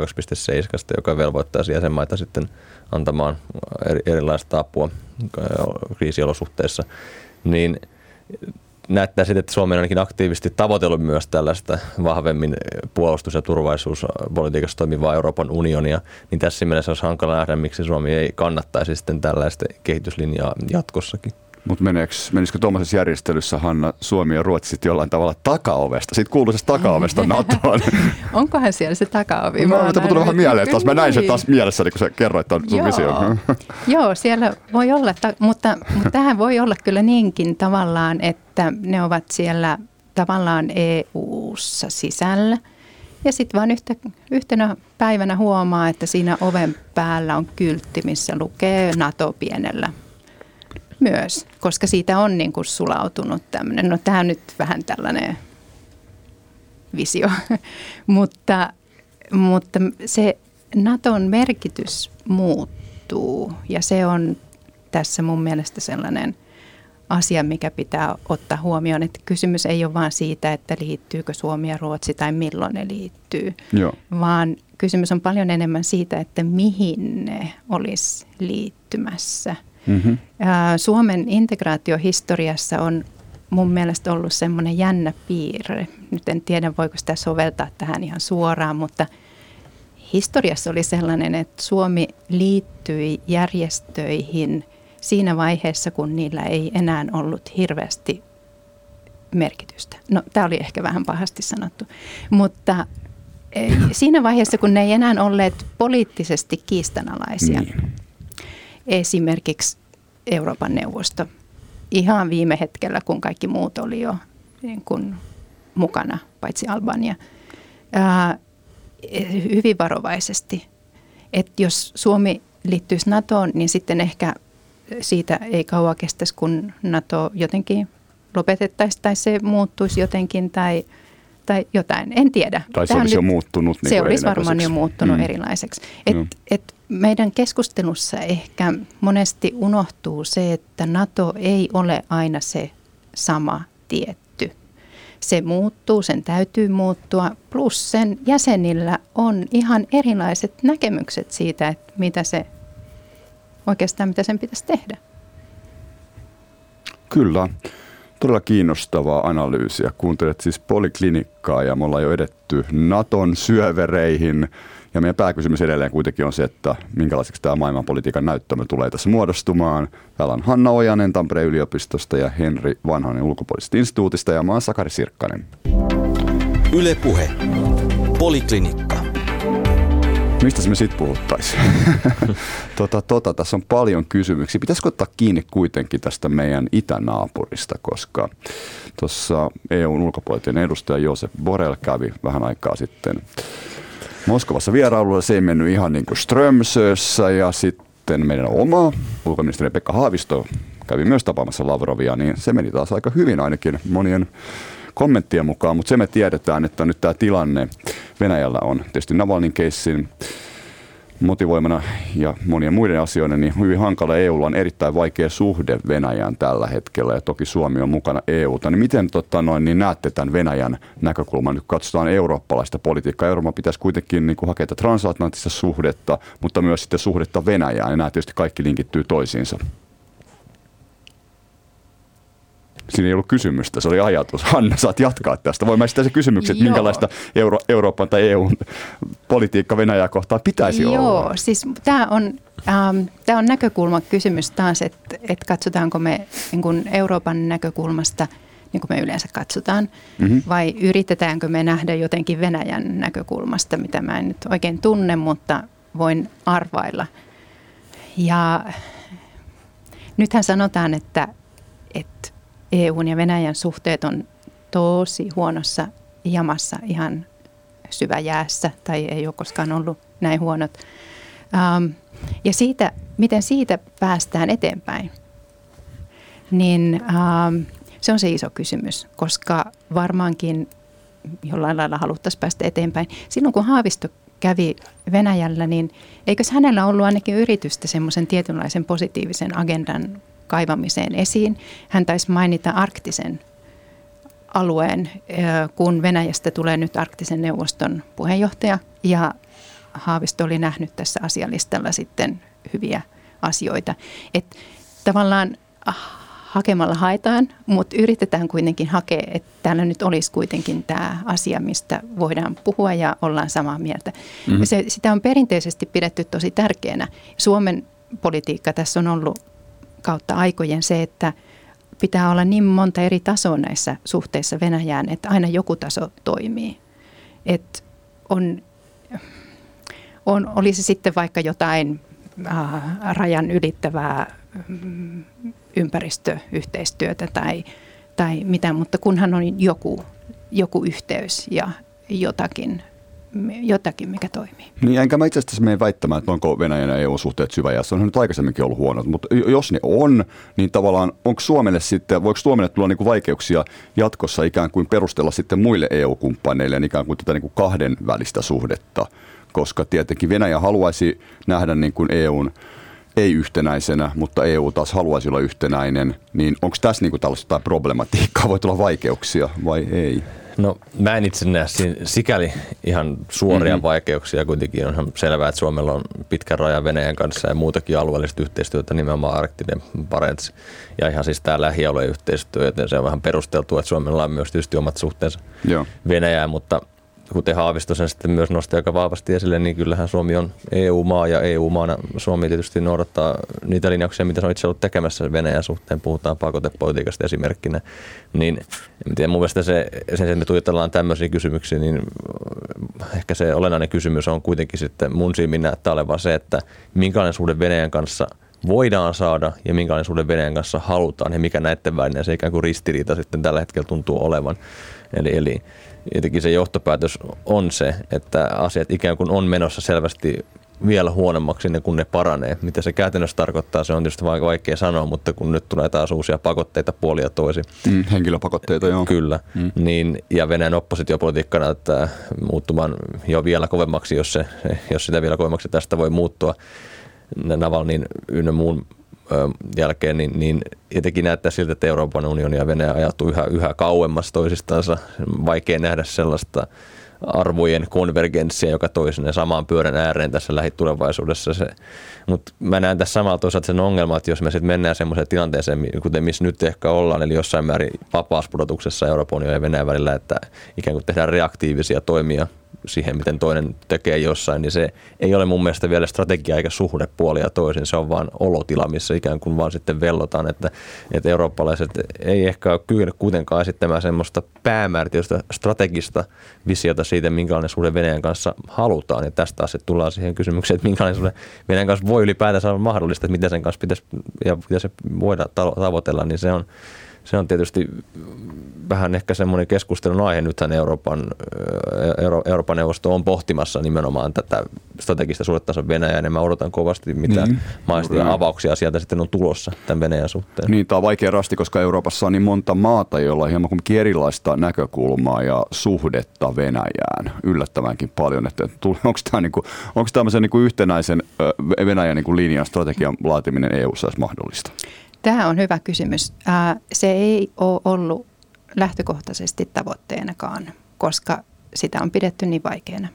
joka velvoittaisi jäsenmaita sitten antamaan erilaista apua kriisiolosuhteissa. niin näyttää sitten, että Suomi on ainakin aktiivisesti tavoitellut myös tällaista vahvemmin puolustus- ja turvallisuuspolitiikassa toimivaa Euroopan unionia, niin tässä mielessä olisi hankala nähdä, miksi Suomi ei kannattaisi sitten tällaista kehityslinjaa jatkossakin. Mutta menisikö tuommoisessa järjestelyssä Hanna Suomi ja Ruotsi sitten jollain tavalla takaovesta, siitä kuuluisesta takaovesta NATOon? Onkohan siellä se takaovi? No, mutta tuli vähän mieleen taas. Mä näin sen taas mielessä, kun sä kerroit tuon sun vision. Joo, siellä voi olla, mutta, mutta tähän voi olla kyllä niinkin tavallaan, että ne ovat siellä tavallaan EU-ssa sisällä. Ja sitten vaan yhtä, yhtenä päivänä huomaa, että siinä oven päällä on kyltti, missä lukee NATO pienellä myös, koska siitä on niin kuin sulautunut tämmöinen, no tämä on nyt vähän tällainen visio, mutta, mutta se Naton merkitys muuttuu ja se on tässä mun mielestä sellainen asia, mikä pitää ottaa huomioon, että kysymys ei ole vain siitä, että liittyykö Suomi ja Ruotsi tai milloin ne liittyy, Joo. vaan kysymys on paljon enemmän siitä, että mihin ne olisi liittymässä – Mm-hmm. Suomen integraatiohistoriassa on mun mielestä ollut semmoinen jännä piirre. Nyt en tiedä, voiko sitä soveltaa tähän ihan suoraan, mutta historiassa oli sellainen, että Suomi liittyi järjestöihin siinä vaiheessa, kun niillä ei enää ollut hirveästi merkitystä. No, tämä oli ehkä vähän pahasti sanottu, mutta siinä vaiheessa, kun ne ei enää olleet poliittisesti kiistanalaisia. Niin esimerkiksi Euroopan neuvosto ihan viime hetkellä, kun kaikki muut oli jo niin kuin mukana, paitsi Albania, ää, hyvin varovaisesti. Että jos Suomi liittyisi NATOon, niin sitten ehkä siitä ei kauan kestäisi, kun NATO jotenkin lopetettaisiin tai se muuttuisi jotenkin tai, tai jotain. En tiedä. Tai se Tähän olisi nyt, jo muuttunut. Niin se olisi varmaan jo muuttunut mm. erilaiseksi. Et, mm. et meidän keskustelussa ehkä monesti unohtuu se, että NATO ei ole aina se sama tietty. Se muuttuu, sen täytyy muuttua, plus sen jäsenillä on ihan erilaiset näkemykset siitä, että mitä se oikeastaan mitä sen pitäisi tehdä. Kyllä. Todella kiinnostavaa analyysiä. Kuuntelet siis poliklinikkaa ja me ollaan jo edetty Naton syövereihin, ja meidän pääkysymys edelleen kuitenkin on se, että minkälaiseksi tämä maailmanpolitiikan näyttömä tulee tässä muodostumaan. Täällä on Hanna Ojanen Tampereen yliopistosta ja Henri Vanhanen ulkopuolisesta instituutista ja mä oon Sakari Sirkkanen. Ylepuhe Poliklinikka. Mistä me sitten puhuttaisiin? tota, tota, tässä on paljon kysymyksiä. Pitäisikö ottaa kiinni kuitenkin tästä meidän itänaapurista, koska tuossa EUn ulkopoliittinen edustaja Josep Borrell kävi vähän aikaa sitten Moskovassa vierailulla. Se ei mennyt ihan niin kuin Strömsössä ja sitten meidän oma ulkoministeri Pekka Haavisto kävi myös tapaamassa Lavrovia, niin se meni taas aika hyvin ainakin monien kommenttien mukaan, mutta se me tiedetään, että nyt tämä tilanne Venäjällä on tietysti Navalnin keissin motivoimana ja monien muiden asioiden, niin hyvin hankala EUlla on erittäin vaikea suhde Venäjään tällä hetkellä ja toki Suomi on mukana EUta. Niin miten tota, noin, niin näette tämän Venäjän näkökulman, nyt katsotaan eurooppalaista politiikkaa. Euroopan pitäisi kuitenkin niin kuin hakea transatlanttista suhdetta, mutta myös sitten suhdetta Venäjään ja nämä tietysti kaikki linkittyy toisiinsa. Siinä ei ollut kysymystä, se oli ajatus. Hanna, saat jatkaa tästä. Voin mä sitä se kysymyksen, että minkälaista Euro- Euroopan tai EUn politiikka Venäjää kohtaan pitäisi Joo, olla. Joo, siis tämä on, ähm, tämä on näkökulma kysymys taas, että, että katsotaanko me niin kuin Euroopan näkökulmasta niin kuin me yleensä katsotaan, mm-hmm. vai yritetäänkö me nähdä jotenkin Venäjän näkökulmasta, mitä mä en nyt oikein tunne, mutta voin arvailla. Ja nythän sanotaan, että, että EUn ja Venäjän suhteet on tosi huonossa jamassa ihan syväjäässä tai ei ole koskaan ollut näin huonot. Ähm, ja siitä, miten siitä päästään eteenpäin, niin ähm, se on se iso kysymys, koska varmaankin jollain lailla haluttaisiin päästä eteenpäin. Silloin kun Haavisto kävi Venäjällä, niin eikös hänellä ollut ainakin yritystä semmoisen tietynlaisen positiivisen agendan kaivamiseen esiin. Hän taisi mainita arktisen alueen, kun Venäjästä tulee nyt arktisen neuvoston puheenjohtaja ja Haavisto oli nähnyt tässä asialistalla sitten hyviä asioita. Et tavallaan ah, hakemalla haetaan, mutta yritetään kuitenkin hakea, että täällä nyt olisi kuitenkin tämä asia, mistä voidaan puhua ja ollaan samaa mieltä. Mm-hmm. Se, sitä on perinteisesti pidetty tosi tärkeänä. Suomen politiikka tässä on ollut kautta aikojen se, että pitää olla niin monta eri tasoa näissä suhteissa Venäjään, että aina joku taso toimii. Et on, on, oli se sitten vaikka jotain äh, rajan ylittävää mm, ympäristöyhteistyötä tai, tai mitä, mutta kunhan on joku, joku yhteys ja jotakin jotakin, mikä toimii. Niin, enkä mä itse asiassa mene väittämään, että onko Venäjän ja EU-suhteet syväjässä. On nyt aikaisemminkin ollut huonot, mutta jos ne on, niin tavallaan onko Suomelle sitten, voiko Suomelle tulla niin kuin vaikeuksia jatkossa ikään kuin perustella sitten muille EU-kumppaneille ikään kuin tätä niin kuin kahden välistä suhdetta, koska tietenkin Venäjä haluaisi nähdä niin kuin EUn ei yhtenäisenä, mutta EU taas haluaisi olla yhtenäinen, niin onko tässä niin kuin tällaista problematiikkaa, voi tulla vaikeuksia vai ei? No mä en itse näe sikäli ihan suoria mm-hmm. vaikeuksia. Kuitenkin on selvää, että Suomella on pitkä raja Venäjän kanssa ja muutakin alueellista yhteistyötä, nimenomaan arktinen Barents ja ihan siis tämä lähialueen yhteistyö, joten se on vähän perusteltu, että Suomella on myös tietysti omat suhteensa Joo. Venäjään, mutta – kuten Haavisto sen sitten myös nosti aika vahvasti esille, niin kyllähän Suomi on EU-maa ja EU-maana Suomi tietysti noudattaa niitä linjauksia, mitä se on itse ollut tekemässä Venäjän suhteen. Puhutaan pakotepolitiikasta esimerkkinä. Niin en tiedä, mun mielestä se, sen, että me tuijotellaan tämmöisiä kysymyksiä, niin ehkä se olennainen kysymys on kuitenkin sitten mun silmin näyttää olevan se, että minkälainen suhde Venäjän kanssa voidaan saada ja minkälainen suhde Venäjän kanssa halutaan ja mikä näiden välinen se ikään kuin ristiriita sitten tällä hetkellä tuntuu olevan. Eli, eli jotenkin se johtopäätös on se, että asiat ikään kuin on menossa selvästi vielä huonommaksi ennen kuin ne paranee. Mitä se käytännössä tarkoittaa, se on tietysti vaikea sanoa, mutta kun nyt tulee taas uusia pakotteita puolia toisi. Mm, henkilöpakotteita, joo. Kyllä. Mm. Niin, ja Venäjän oppositiopolitiikka näyttää muuttumaan jo vielä kovemmaksi, jos, se, jos sitä vielä kovemmaksi tästä voi muuttua. Navalnin ynnä muun jälkeen, niin, niin jotenkin näyttää siltä, että Euroopan unioni ja Venäjä ajatuu yhä, yhä kauemmas toisistansa. Vaikea nähdä sellaista arvojen konvergenssia, joka toisi ne samaan pyörän ääreen tässä lähitulevaisuudessa. Se, mutta mä näen tässä samalla toisaalta sen ongelman, että jos me sitten mennään semmoiseen tilanteeseen, kuten missä nyt ehkä ollaan, eli jossain määrin vapaaspudotuksessa Euroopan ja Venäjän välillä, että ikään kuin tehdään reaktiivisia toimia siihen, miten toinen tekee jossain, niin se ei ole mun mielestä vielä strategia eikä suhde puolia toisin. Se on vaan olotila, missä ikään kuin vaan sitten vellotaan, että, että eurooppalaiset ei ehkä ole kyllä kuitenkaan esittämään semmoista päämäärätiöistä strategista visiota siitä, minkälainen suhde Venäjän kanssa halutaan. Ja tästä taas tullaan siihen kysymykseen, että minkälainen suhde Venäjän kanssa voi ylipäätänsä olla mahdollista, että miten sen kanssa pitäisi ja pitäisi se voida tavoitella, niin se on, se on tietysti vähän ehkä semmoinen keskustelun aihe. Nythän Euroopan, Euro, Euroopan neuvosto on pohtimassa nimenomaan tätä strategista suhdetta Venäjään, ja mä odotan kovasti, mitä niin, maista avauksia sieltä sitten on tulossa tämän Venäjän suhteen. Niin, tämä on vaikea rasti, koska Euroopassa on niin monta maata, joilla on hieman erilaista näkökulmaa ja suhdetta Venäjään yllättävänkin paljon. Että onko tämä niinku, onko tämmöisen niinku yhtenäisen Venäjän niinku linjan strategian laatiminen EU-ssa mahdollista? Tämä on hyvä kysymys. Se ei ole ollut lähtökohtaisesti tavoitteenakaan, koska sitä on pidetty niin vaikeana.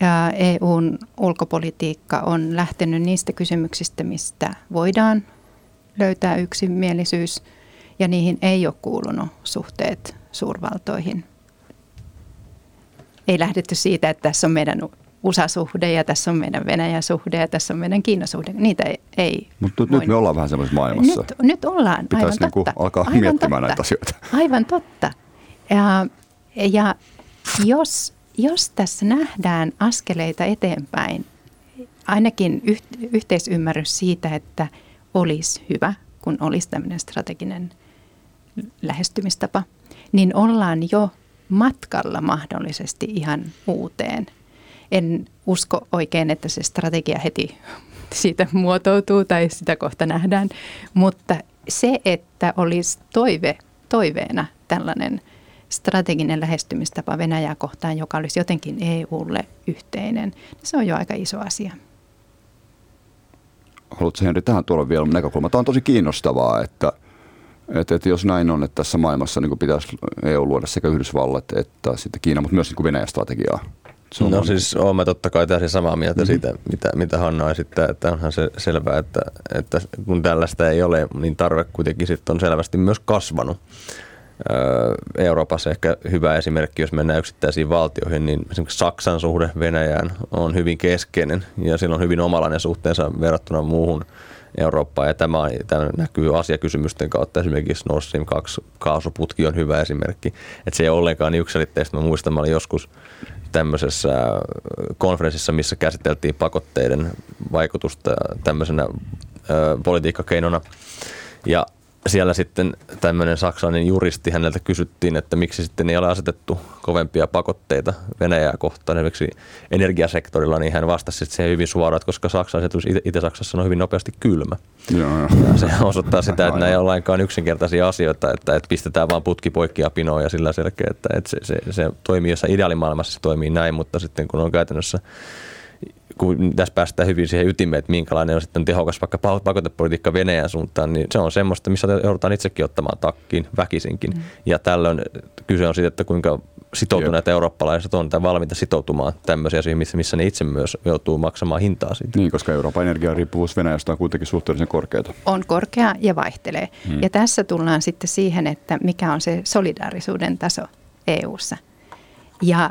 Ja EUn ulkopolitiikka on lähtenyt niistä kysymyksistä, mistä voidaan löytää yksimielisyys, ja niihin ei ole kuulunut suhteet suurvaltoihin. Ei lähdetty siitä, että tässä on meidän USA-suhde ja tässä on meidän Venäjä-suhde ja tässä on meidän Kiina-suhde. Niitä ei, ei Mutta nyt me ollaan vähän semmoisessa maailmassa. Nyt, nyt ollaan, Pitäisi aivan niinku totta. alkaa aivan miettimään totta. näitä asioita. Aivan totta. Ja, ja jos, jos tässä nähdään askeleita eteenpäin, ainakin yht, yhteisymmärrys siitä, että olisi hyvä, kun olisi tämmöinen strateginen lähestymistapa, niin ollaan jo matkalla mahdollisesti ihan uuteen – en usko oikein, että se strategia heti siitä muotoutuu tai sitä kohta nähdään, mutta se, että olisi toive, toiveena tällainen strateginen lähestymistapa Venäjää kohtaan, joka olisi jotenkin EUlle yhteinen, niin se on jo aika iso asia. Haluatko Henri tähän tuoda vielä näkökulma? Tämä on tosi kiinnostavaa, että, että, että jos näin on, että tässä maailmassa niin pitäisi EU luoda sekä Yhdysvallat että sitten Kiina, mutta myös niin Venäjän strategiaa no siis olemme totta kai täysin samaa mieltä mm-hmm. siitä, mitä, mitä Hanna esittää, että onhan se selvää, että, että kun tällaista ei ole, niin tarve kuitenkin sitten on selvästi myös kasvanut. Euroopassa ehkä hyvä esimerkki, jos mennään yksittäisiin valtioihin, niin esimerkiksi Saksan suhde Venäjään on hyvin keskeinen ja sillä on hyvin omalainen suhteensa verrattuna muuhun Eurooppaan. Ja tämä, tämä näkyy asiakysymysten kautta. Esimerkiksi Nord Stream 2 kaasuputki on hyvä esimerkki. Että se ei ole ollenkaan niin yksilitteistä. Mä muistan, mä olin joskus tämmöisessä konferenssissa, missä käsiteltiin pakotteiden vaikutusta tämmöisenä ö, politiikkakeinona. Ja siellä sitten tämmöinen saksalainen juristi, häneltä kysyttiin, että miksi sitten ei ole asetettu kovempia pakotteita Venäjää kohtaan esimerkiksi energiasektorilla, niin hän vastasi sitten siihen hyvin suoraan, että koska Saksa asetus Itä-Saksassa on hyvin nopeasti kylmä. Joo, joo. Ja se osoittaa sitä, että nämä ei ole lainkaan yksinkertaisia asioita, että, että pistetään vaan putki poikki ja pinoa ja sillä selkeä, että, että se, se, se toimii jossain ideaalimaailmassa se toimii näin, mutta sitten kun on käytännössä kun tässä päästään hyvin siihen ytimeen, että minkälainen on sitten tehokas vaikka pakotepolitiikka Venäjän suuntaan, niin se on semmoista, missä joudutaan itsekin ottamaan takkiin väkisinkin. Mm. Ja tällöin kyse on siitä, että kuinka sitoutuneet Jep. eurooppalaiset on tai valmiita sitoutumaan tämmöisiä asioihin, missä, missä ne itse myös joutuu maksamaan hintaa siitä. Niin, koska Euroopan energiariippuvuus Venäjästä on kuitenkin suhteellisen korkeata. On korkea ja vaihtelee. Hmm. Ja tässä tullaan sitten siihen, että mikä on se solidaarisuuden taso EU:ssa. Ja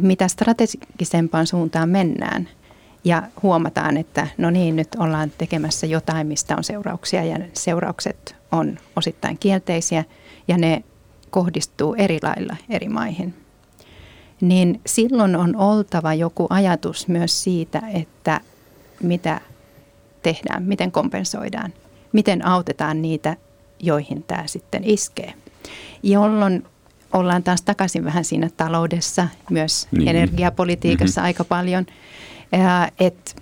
mitä strategisempaan suuntaan mennään ja huomataan, että no niin, nyt ollaan tekemässä jotain, mistä on seurauksia ja seuraukset on osittain kielteisiä ja ne kohdistuu eri lailla eri maihin. Niin silloin on oltava joku ajatus myös siitä, että mitä tehdään, miten kompensoidaan, miten autetaan niitä, joihin tämä sitten iskee. Jolloin ollaan taas takaisin vähän siinä taloudessa, myös niin. energiapolitiikassa mm-hmm. aika paljon. Että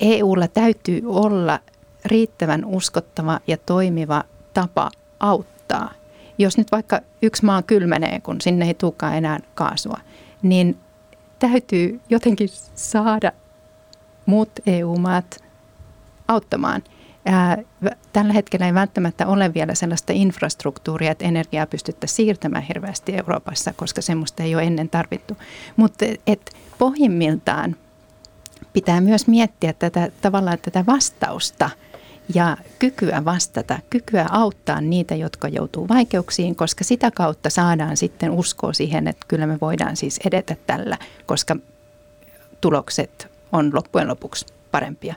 EUlla täytyy olla riittävän uskottava ja toimiva tapa auttaa. Jos nyt vaikka yksi maa kylmenee, kun sinne ei tulekaan enää kaasua, niin täytyy jotenkin saada muut EU-maat auttamaan – Tällä hetkellä ei välttämättä ole vielä sellaista infrastruktuuria, että energiaa pystyttäisiin siirtämään hirveästi Euroopassa, koska semmoista ei ole ennen tarvittu. Mutta et pohjimmiltaan pitää myös miettiä tätä, tavallaan tätä vastausta ja kykyä vastata, kykyä auttaa niitä, jotka joutuu vaikeuksiin, koska sitä kautta saadaan sitten uskoa siihen, että kyllä me voidaan siis edetä tällä, koska tulokset on loppujen lopuksi parempia.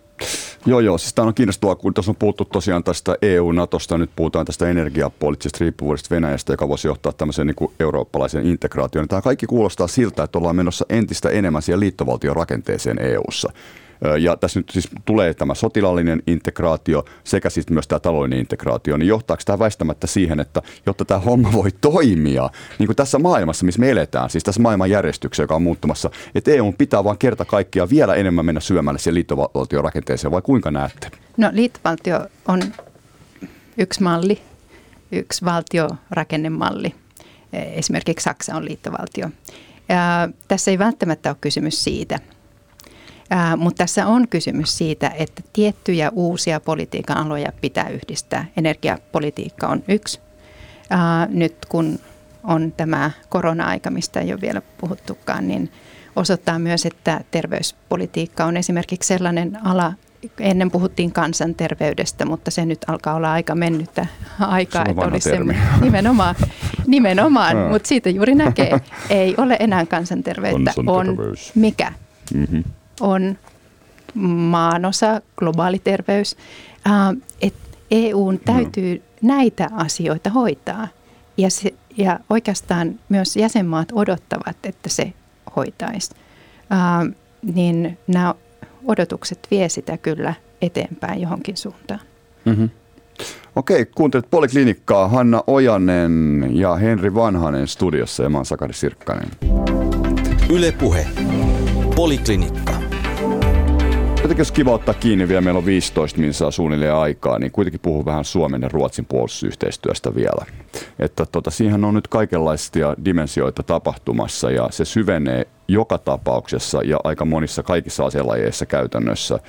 Joo, joo. Siis tämä on kiinnostavaa, kun tuossa on puhuttu tosiaan tästä EU-Natosta, nyt puhutaan tästä energiapoliittisesta riippuvuudesta Venäjästä, joka voisi johtaa tämmöiseen niin eurooppalaiseen integraatioon. Tämä kaikki kuulostaa siltä, että ollaan menossa entistä enemmän siihen liittovaltion rakenteeseen EU-ssa. Ja tässä nyt siis tulee tämä sotilallinen integraatio sekä siis myös tämä taloudellinen integraatio, niin johtaako tämä väistämättä siihen, että jotta tämä homma voi toimia, niin kuin tässä maailmassa, missä me eletään, siis tässä maailmanjärjestyksessä, joka on muuttumassa, että EU pitää vaan kerta kaikkiaan vielä enemmän mennä syömälle siihen liittovaltion rakenteeseen, vai kuinka näette? No liittovaltio on yksi malli, yksi valtiorakennemalli. Esimerkiksi Saksa on liittovaltio. Ja tässä ei välttämättä ole kysymys siitä, Ää, mutta tässä on kysymys siitä, että tiettyjä uusia politiikan aloja pitää yhdistää. Energiapolitiikka on yksi. Ää, nyt kun on tämä korona-aika, mistä ei ole vielä puhuttukaan, niin osoittaa myös, että terveyspolitiikka on esimerkiksi sellainen ala, ennen puhuttiin kansanterveydestä, mutta se nyt alkaa olla aika mennyttä aikaa, että olisi se nimenomaan, nimenomaan mutta siitä juuri näkee, ei ole enää kansanterveyttä, on mikä? Mm-hmm on maanosa, globaali terveys. Että EUn täytyy no. näitä asioita hoitaa. Ja, se, ja oikeastaan myös jäsenmaat odottavat, että se hoitaisi. Äh, niin nämä odotukset vie sitä kyllä eteenpäin johonkin suuntaan. Mm-hmm. Okei, kuuntelet Poliklinikkaa Hanna Ojanen ja Henri Vanhanen studiossa ja mä oon Sakari Sirkkanen. Yle Puhe. Poliklinikka. Jotenkin jos kiva ottaa kiinni vielä, meillä on 15 minsaa suunnilleen aikaa, niin kuitenkin puhun vähän Suomen ja Ruotsin puolustusyhteistyöstä vielä. Että tota, siihen on nyt kaikenlaisia dimensioita tapahtumassa ja se syvenee joka tapauksessa ja aika monissa kaikissa aselajeissa käytännössä.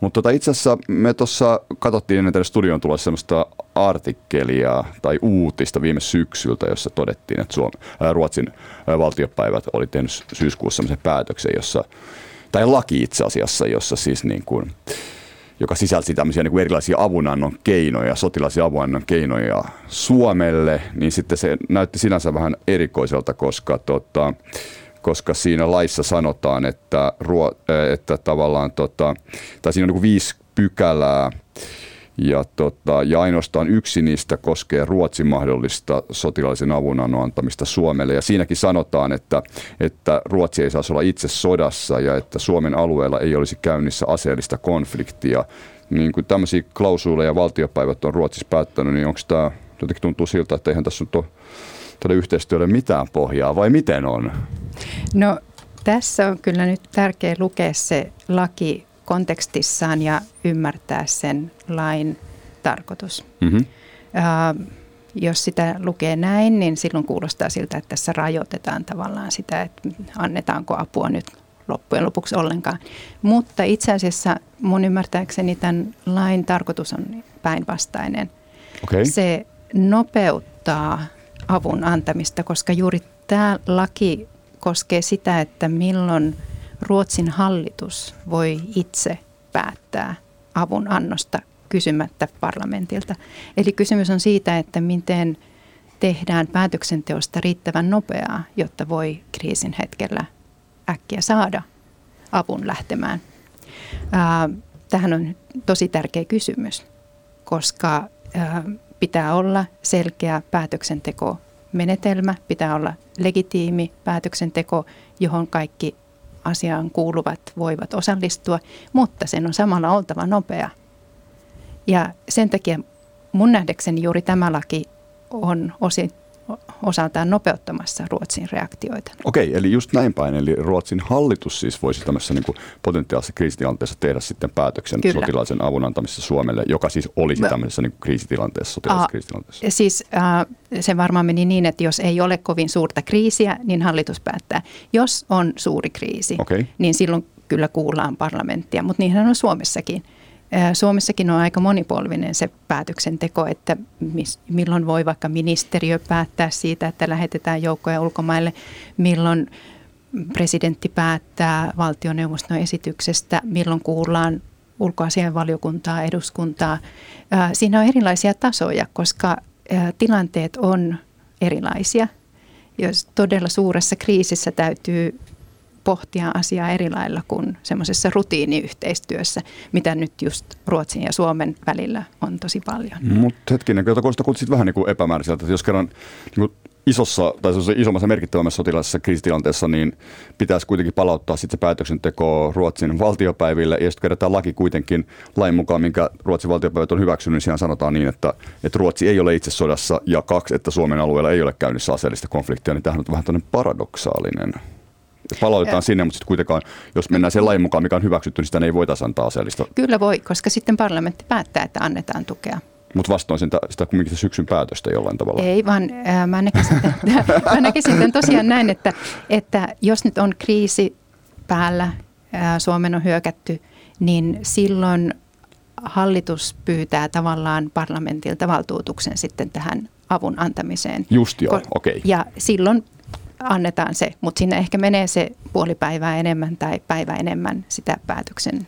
Mutta tota, itse asiassa me tuossa katsottiin ennen tänne studioon tulla sellaista artikkelia tai uutista viime syksyltä, jossa todettiin, että Suom- ää, Ruotsin ää, valtiopäivät oli tehnyt syyskuussa sellaisen päätöksen, jossa tai laki itse asiassa, jossa siis niin kuin, joka sisälsi tämmöisiä niin kuin erilaisia avunannon keinoja, sotilaisia avunannon keinoja Suomelle, niin sitten se näytti sinänsä vähän erikoiselta, koska, tota, koska siinä laissa sanotaan, että, ruo, että tavallaan, tota, tai siinä on niin kuin viisi pykälää, ja, tota, ja ainoastaan yksi niistä koskee Ruotsin mahdollista sotilaallisen avunannon antamista Suomelle. Ja siinäkin sanotaan, että, että Ruotsi ei saisi olla itse sodassa ja että Suomen alueella ei olisi käynnissä aseellista konfliktia. Niin kuin tämmöisiä klausuuleja valtiopäivät on Ruotsissa päättänyt, niin onko tämä jotenkin tuntuu siltä, että eihän tässä tälle yhteistyölle mitään pohjaa vai miten on? No tässä on kyllä nyt tärkeä lukea se laki kontekstissaan ja ymmärtää sen lain tarkoitus. Mm-hmm. Uh, jos sitä lukee näin, niin silloin kuulostaa siltä, että tässä rajoitetaan tavallaan sitä, että annetaanko apua nyt loppujen lopuksi ollenkaan. Mutta itse asiassa mun ymmärtääkseni tämän lain tarkoitus on päinvastainen. Okay. Se nopeuttaa avun antamista, koska juuri tämä laki koskee sitä, että milloin – Ruotsin hallitus voi itse päättää avun annosta kysymättä parlamentilta. Eli kysymys on siitä, että miten tehdään päätöksenteosta riittävän nopeaa, jotta voi kriisin hetkellä äkkiä saada avun lähtemään. Tähän on tosi tärkeä kysymys, koska pitää olla selkeä päätöksentekomenetelmä, pitää olla legitiimi päätöksenteko, johon kaikki asiaan kuuluvat voivat osallistua, mutta sen on samalla oltava nopea. Ja sen takia mun nähdäkseni juuri tämä laki on osi, osaltaan nopeuttamassa Ruotsin reaktioita. Okei, eli just näin päin. Eli Ruotsin hallitus siis voisi tämmöisessä niin potentiaalisessa kriisitilanteessa tehdä sitten päätöksen Kyllä. sotilaisen avun antamisessa Suomelle, joka siis olisi tämmöisessä niin kriisitilanteessa, sotilaallisessa kriisitilanteessa. Siis äh, se varmaan meni niin, että jos ei ole kovin suurta kriisiä, niin hallitus päättää. Jos on suuri kriisi, okay. niin silloin kyllä kuullaan parlamenttia, mutta niinhän on Suomessakin. Suomessakin on aika monipolvinen se päätöksenteko, että milloin voi vaikka ministeriö päättää siitä, että lähetetään joukkoja ulkomaille, milloin presidentti päättää valtioneuvoston esityksestä, milloin kuullaan ulkoasianvaliokuntaa, eduskuntaa. Siinä on erilaisia tasoja, koska tilanteet on erilaisia. Jos todella suuressa kriisissä täytyy pohtia asiaa eri lailla kuin semmoisessa rutiiniyhteistyössä, mitä nyt just Ruotsin ja Suomen välillä on tosi paljon. Mutta hetkinen, jota kuulostaa vähän niin kuin epämääräiseltä, jos kerran niin kuin isossa tai isommassa merkittävämmässä sotilaisessa kriisitilanteessa, niin pitäisi kuitenkin palauttaa sitten se päätöksenteko Ruotsin valtiopäiville. Ja sitten kerätään laki kuitenkin lain mukaan, minkä Ruotsin valtiopäivät on hyväksynyt, niin siellä sanotaan niin, että, että Ruotsi ei ole itse sodassa ja kaksi, että Suomen alueella ei ole käynnissä aseellista konfliktia, niin tämähän on vähän tämmöinen paradoksaalinen palautetaan ja. sinne, mutta sitten kuitenkaan, jos mennään sen lain mukaan, mikä on hyväksytty, niin sitä ei voitaisiin antaa aseellista. Kyllä voi, koska sitten parlamentti päättää, että annetaan tukea. Mutta vastoin sitä, sitä kumminkin syksyn päätöstä jollain tavalla. Ei, vaan äh, mä, näkisin, että, mä näkisin tämän tosiaan näin, että, että jos nyt on kriisi päällä, äh, Suomen on hyökätty, niin silloin hallitus pyytää tavallaan parlamentilta valtuutuksen sitten tähän avun antamiseen. Just joo, okei. Okay. Ja silloin annetaan se, mutta sinne ehkä menee se puoli päivää enemmän tai päivä enemmän sitä päätöksen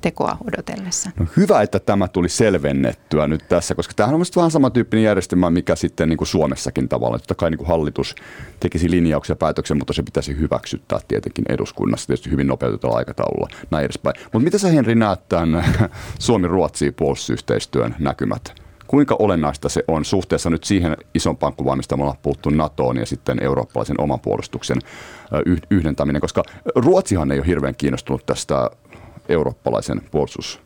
tekoa odotellessa. No hyvä, että tämä tuli selvennettyä nyt tässä, koska tämähän on vähän samantyyppinen järjestelmä, mikä sitten niin kuin Suomessakin tavallaan. Totta kai niin kuin hallitus tekisi linjauksia ja päätöksen, mutta se pitäisi hyväksyttää tietenkin eduskunnassa, tietysti hyvin nopeutetulla aikataululla, näin edespäin. Mutta mitä sä Henri näet tämän Suomi-Ruotsi puolustusyhteistyön näkymät? Kuinka olennaista se on suhteessa nyt siihen isompaan kuvaan, mistä me ollaan puhuttu NATOon ja sitten eurooppalaisen oman puolustuksen yhdentäminen, koska Ruotsihan ei ole hirveän kiinnostunut tästä eurooppalaisen puolustus,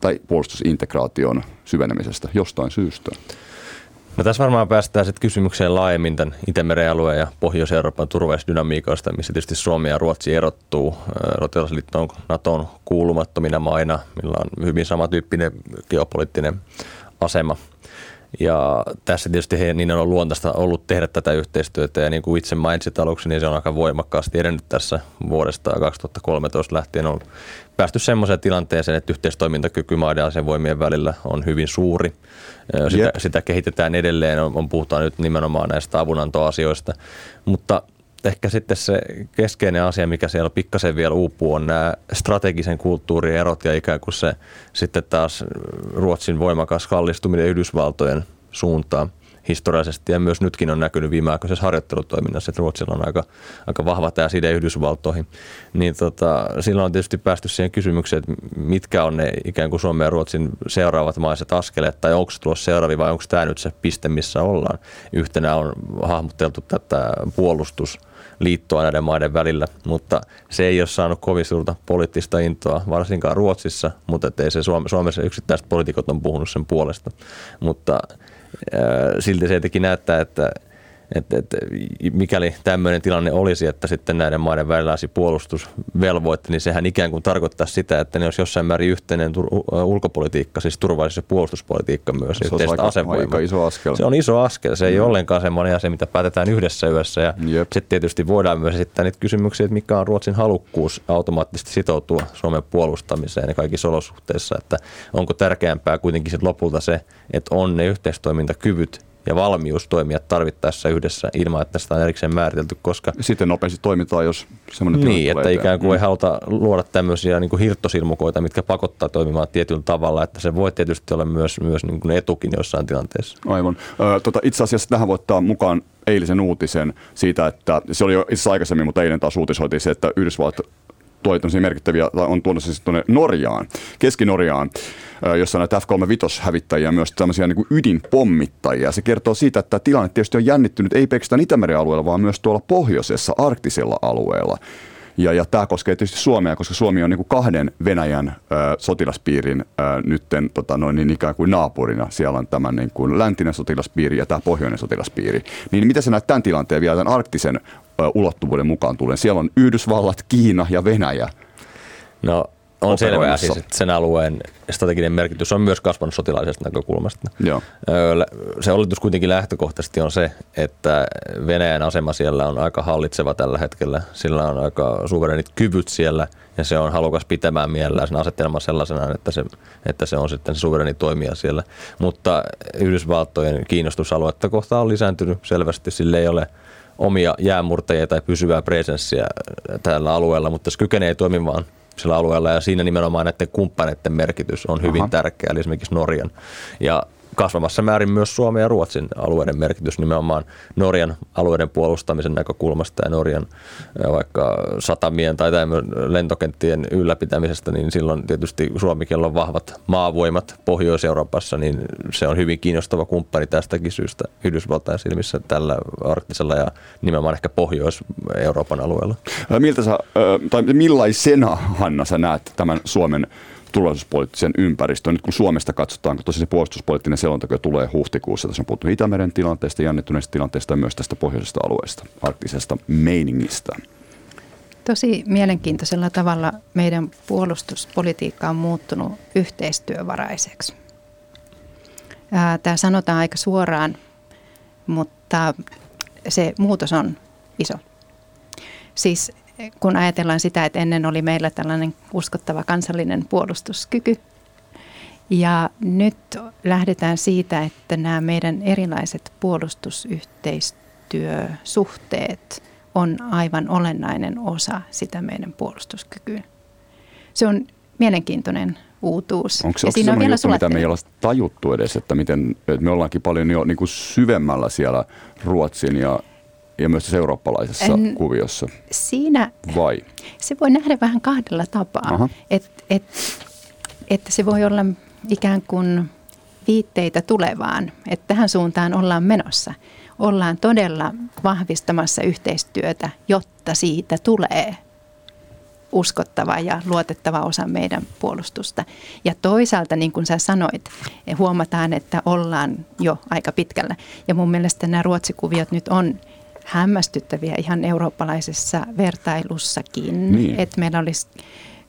tai puolustusintegraation syvenemisestä jostain syystä? No tässä varmaan päästään sitten kysymykseen laajemmin tämän Itämeren alueen ja Pohjois-Euroopan turvallisuusdynamiikasta, missä tietysti Suomi ja Ruotsi erottuu. Rotilasliittoon NATOon kuulumattomina maina, millä on hyvin samantyyppinen geopoliittinen asema – ja tässä tietysti he, niin on luontaista ollut tehdä tätä yhteistyötä ja niin kuin itse mainitsit aluksi, niin se on aika voimakkaasti edennyt tässä vuodesta 2013 lähtien. On päästy semmoiseen tilanteeseen, että yhteistoimintakyky maiden asevoimien välillä on hyvin suuri. Sitä, sitä kehitetään edelleen, on, on, puhutaan nyt nimenomaan näistä avunantoasioista, mutta ehkä sitten se keskeinen asia, mikä siellä pikkasen vielä uupuu, on nämä strategisen kulttuurin erot ja ikään kuin se sitten taas Ruotsin voimakas kallistuminen Yhdysvaltojen suuntaan historiallisesti ja myös nytkin on näkynyt viimeaikaisessa harjoittelutoiminnassa, että Ruotsilla on aika, aika vahva tämä side Yhdysvaltoihin. Niin tota, silloin on tietysti päästy siihen kysymykseen, että mitkä on ne ikään kuin Suomen ja Ruotsin seuraavat maiset askeleet, tai onko se tulossa seuraavi vai onko tämä nyt se piste, missä ollaan. Yhtenä on hahmoteltu tätä puolustus liittoa näiden maiden välillä, mutta se ei ole saanut kovin suurta poliittista intoa, varsinkaan Ruotsissa, mutta ei se Suomessa yksittäiset poliitikot on puhunut sen puolesta. Mutta silti se jotenkin näyttää, että että, että mikäli tämmöinen tilanne olisi, että sitten näiden maiden välillä olisi puolustusvelvoitte, niin sehän ikään kuin tarkoittaa sitä, että ne olisi jossain määrin yhteinen ulkopolitiikka, siis turvallisuus- ja puolustuspolitiikka myös. Se on aika, aika iso askel. Se on iso askel. Se ei mm. ole ollenkaan semmoinen asia, mitä päätetään yhdessä yössä. Ja sitten tietysti voidaan myös esittää niitä kysymyksiä, että mikä on Ruotsin halukkuus automaattisesti sitoutua Suomen puolustamiseen ja kaikissa olosuhteissa. Että onko tärkeämpää kuitenkin sitten lopulta se, että on ne yhteistoimintakyvyt ja valmius toimia tarvittaessa yhdessä ilman, että sitä on erikseen määritelty, koska... Sitten nopeasti toimitaan, jos semmoinen Niin, että tulee ikään kuin mm. ei haluta luoda tämmöisiä niin kuin hirttosilmukoita, mitkä pakottaa toimimaan tietyllä tavalla, että se voi tietysti olla myös, myös niin kuin etukin jossain tilanteessa. Aivan. Ö, tota, itse asiassa tähän voi ottaa mukaan eilisen uutisen siitä, että se oli jo itse aikaisemmin, mutta eilen taas uutisoitiin se, että Yhdysvallat toi merkittäviä, tai on tuonut siis tuonne Norjaan, Keski-Norjaan, jossa näitä F-35-hävittäjiä, myös tämmöisiä niin ydinpommittajia. Se kertoo siitä, että tilanne tietysti on jännittynyt ei pelkästään Itämeren alueella, vaan myös tuolla pohjoisessa, arktisella alueella. Ja, ja tämä koskee tietysti Suomea, koska Suomi on niin kuin kahden Venäjän ö, sotilaspiirin ö, nytten tota noin, niin ikään kuin naapurina. Siellä on tämä niin kuin läntinen sotilaspiiri ja tämä pohjoinen sotilaspiiri. Niin miten sä näet tämän tilanteen vielä tämän arktisen ulottuvuuden mukaan tulee? Siellä on Yhdysvallat, Kiina ja Venäjä. No on selvää siis, että sen alueen strateginen merkitys on myös kasvanut sotilaallisesta näkökulmasta. Joo. Se oletus kuitenkin lähtökohtaisesti on se, että Venäjän asema siellä on aika hallitseva tällä hetkellä. Sillä on aika suverenit kyvyt siellä ja se on halukas pitämään mielellään sen asetelman sellaisena, että se, että se on sitten se suvereni toimija siellä. Mutta Yhdysvaltojen kiinnostusaluetta kohtaan on lisääntynyt selvästi. Sille ei ole omia jäämurtajia tai pysyvää presenssiä tällä alueella, mutta se kykenee toimimaan sillä alueella ja siinä nimenomaan näiden kumppaneiden merkitys on hyvin Aha. tärkeä, eli esimerkiksi Norjan. Ja kasvamassa määrin myös Suomen ja Ruotsin alueiden merkitys nimenomaan Norjan alueiden puolustamisen näkökulmasta ja Norjan vaikka satamien tai lentokenttien ylläpitämisestä, niin silloin tietysti Suomikin on vahvat maavoimat Pohjois-Euroopassa, niin se on hyvin kiinnostava kumppani tästäkin syystä Yhdysvaltain silmissä tällä arktisella ja nimenomaan ehkä Pohjois-Euroopan alueella. Miltä sä, tai millaisena, Hanna, sä näet tämän Suomen turvallisuuspoliittisen ympäristön. Nyt kun Suomesta katsotaan, kun tosiaan se puolustuspoliittinen selonteko tulee huhtikuussa, tässä on puhuttu Itämeren tilanteesta, jännittyneestä tilanteesta ja myös tästä pohjoisesta alueesta, arktisesta meiningistä. Tosi mielenkiintoisella tavalla meidän puolustuspolitiikka on muuttunut yhteistyövaraiseksi. Tämä sanotaan aika suoraan, mutta se muutos on iso. Siis kun ajatellaan sitä, että ennen oli meillä tällainen uskottava kansallinen puolustuskyky. Ja nyt lähdetään siitä, että nämä meidän erilaiset puolustusyhteistyösuhteet on aivan olennainen osa sitä meidän puolustuskykyä. Se on mielenkiintoinen uutuus. Onko se, onko se sellainen juttu, mitä me ei ole tajuttu edes, että, miten, että me ollaankin paljon jo niin kuin syvemmällä siellä Ruotsin ja ja myös tässä eurooppalaisessa en, kuviossa? Siinä Vai? se voi nähdä vähän kahdella tapaa. Et, et, että se voi olla ikään kuin viitteitä tulevaan, että tähän suuntaan ollaan menossa. Ollaan todella vahvistamassa yhteistyötä, jotta siitä tulee uskottava ja luotettava osa meidän puolustusta. Ja toisaalta, niin kuin sä sanoit, huomataan, että ollaan jo aika pitkällä. Ja mun mielestä nämä ruotsikuviot nyt on hämmästyttäviä ihan eurooppalaisessa vertailussakin. Niin. Että meillä olisi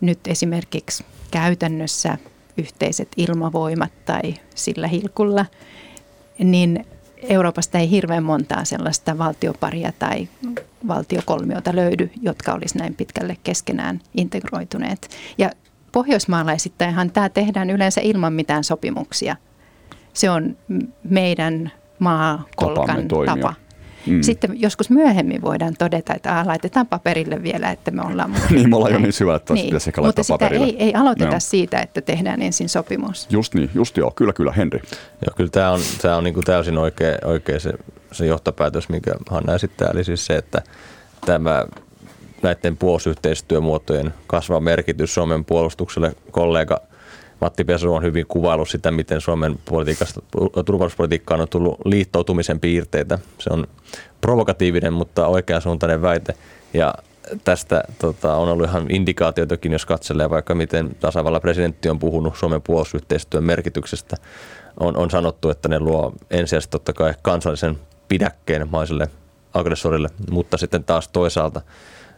nyt esimerkiksi käytännössä yhteiset ilmavoimat tai sillä hilkulla, niin Euroopasta ei hirveän montaa sellaista valtioparia tai valtiokolmiota löydy, jotka olisi näin pitkälle keskenään integroituneet. Ja pohjoismaalaisittainhan tämä tehdään yleensä ilman mitään sopimuksia. Se on meidän maakolkan tapa Mm. Sitten joskus myöhemmin voidaan todeta, että ah, laitetaan paperille vielä, että me ollaan niin, me ollaan jo niin syvä, että niin. ehkä Mutta sitä paperille. ei, ei aloiteta no. siitä, että tehdään ensin sopimus. Just niin, just joo, kyllä, kyllä, Henri. Joo, kyllä tämä on, tämä on niin kuin täysin oikea, oikea se, se johtopäätös, mikä Hanna esittää, eli siis se, että tämä näiden puolustusyhteistyömuotojen kasvava merkitys Suomen puolustukselle kollega – Matti Pesu on hyvin kuvailu sitä, miten Suomen turvallisuuspolitiikkaan on tullut liittoutumisen piirteitä. Se on provokatiivinen, mutta oikeansuuntainen väite. Ja tästä tota, on ollut ihan indikaatioitakin, jos katselee vaikka miten tasavallan presidentti on puhunut Suomen puolustusyhteistyön merkityksestä. On, on sanottu, että ne luo ensisijaisesti totta kai kansallisen pidäkkeen maiselle aggressorille, mutta sitten taas toisaalta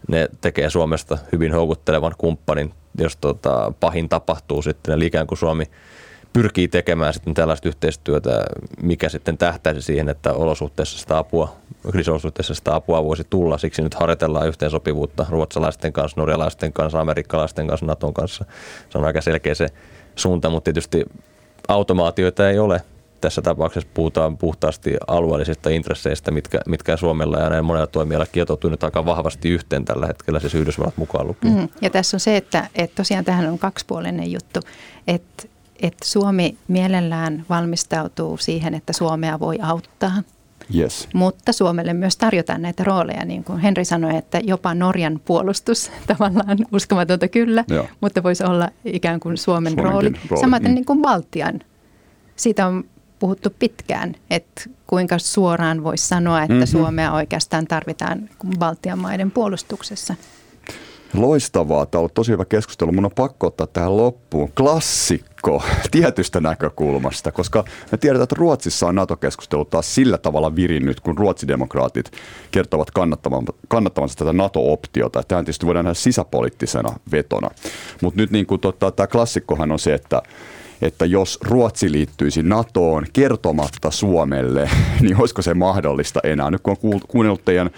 ne tekee Suomesta hyvin houkuttelevan kumppanin jos tota, pahin tapahtuu sitten, eli ikään kuin Suomi pyrkii tekemään sitten tällaista yhteistyötä, mikä sitten tähtäisi siihen, että olosuhteessa sitä apua, kriisiolosuhteissa sitä apua voisi tulla. Siksi nyt harjoitellaan yhteensopivuutta ruotsalaisten kanssa, norjalaisten kanssa, amerikkalaisten kanssa, Naton kanssa. Se on aika selkeä se suunta, mutta tietysti automaatioita ei ole tässä tapauksessa puhutaan puhtaasti alueellisista intresseistä, mitkä, mitkä Suomella ja näin monella toimijalla kietoutuu nyt aika vahvasti yhteen tällä hetkellä, siis Yhdysvallat mukaan lukien. Mm, ja tässä on se, että, että tosiaan tähän on kaksipuolinen juttu, että, että Suomi mielellään valmistautuu siihen, että Suomea voi auttaa – Yes. Mutta Suomelle myös tarjotaan näitä rooleja, niin kuin Henri sanoi, että jopa Norjan puolustus tavallaan uskomatonta kyllä, Joo. mutta voisi olla ikään kuin Suomen Suomenkin rooli. rooli. Samaten mm. niin kuin Baltian. Siitä on puhuttu pitkään, että kuinka suoraan voisi sanoa, että mm-hmm. Suomea oikeastaan tarvitaan Baltian maiden puolustuksessa. Loistavaa. Tämä on ollut tosi hyvä keskustelu. Mun on pakko ottaa tähän loppuun klassikko tietystä näkökulmasta, koska me tiedetään, että Ruotsissa on NATO-keskustelu taas sillä tavalla virinnyt, kun ruotsidemokraatit kertovat kannattavansa tätä NATO-optiota. Tämä tietysti voidaan nähdä sisäpoliittisena vetona. Mutta nyt niin kuin, tota, tämä klassikkohan on se, että että jos Ruotsi liittyisi NATOon kertomatta Suomelle, niin olisiko se mahdollista enää? Nyt kun on kuunnellut teidän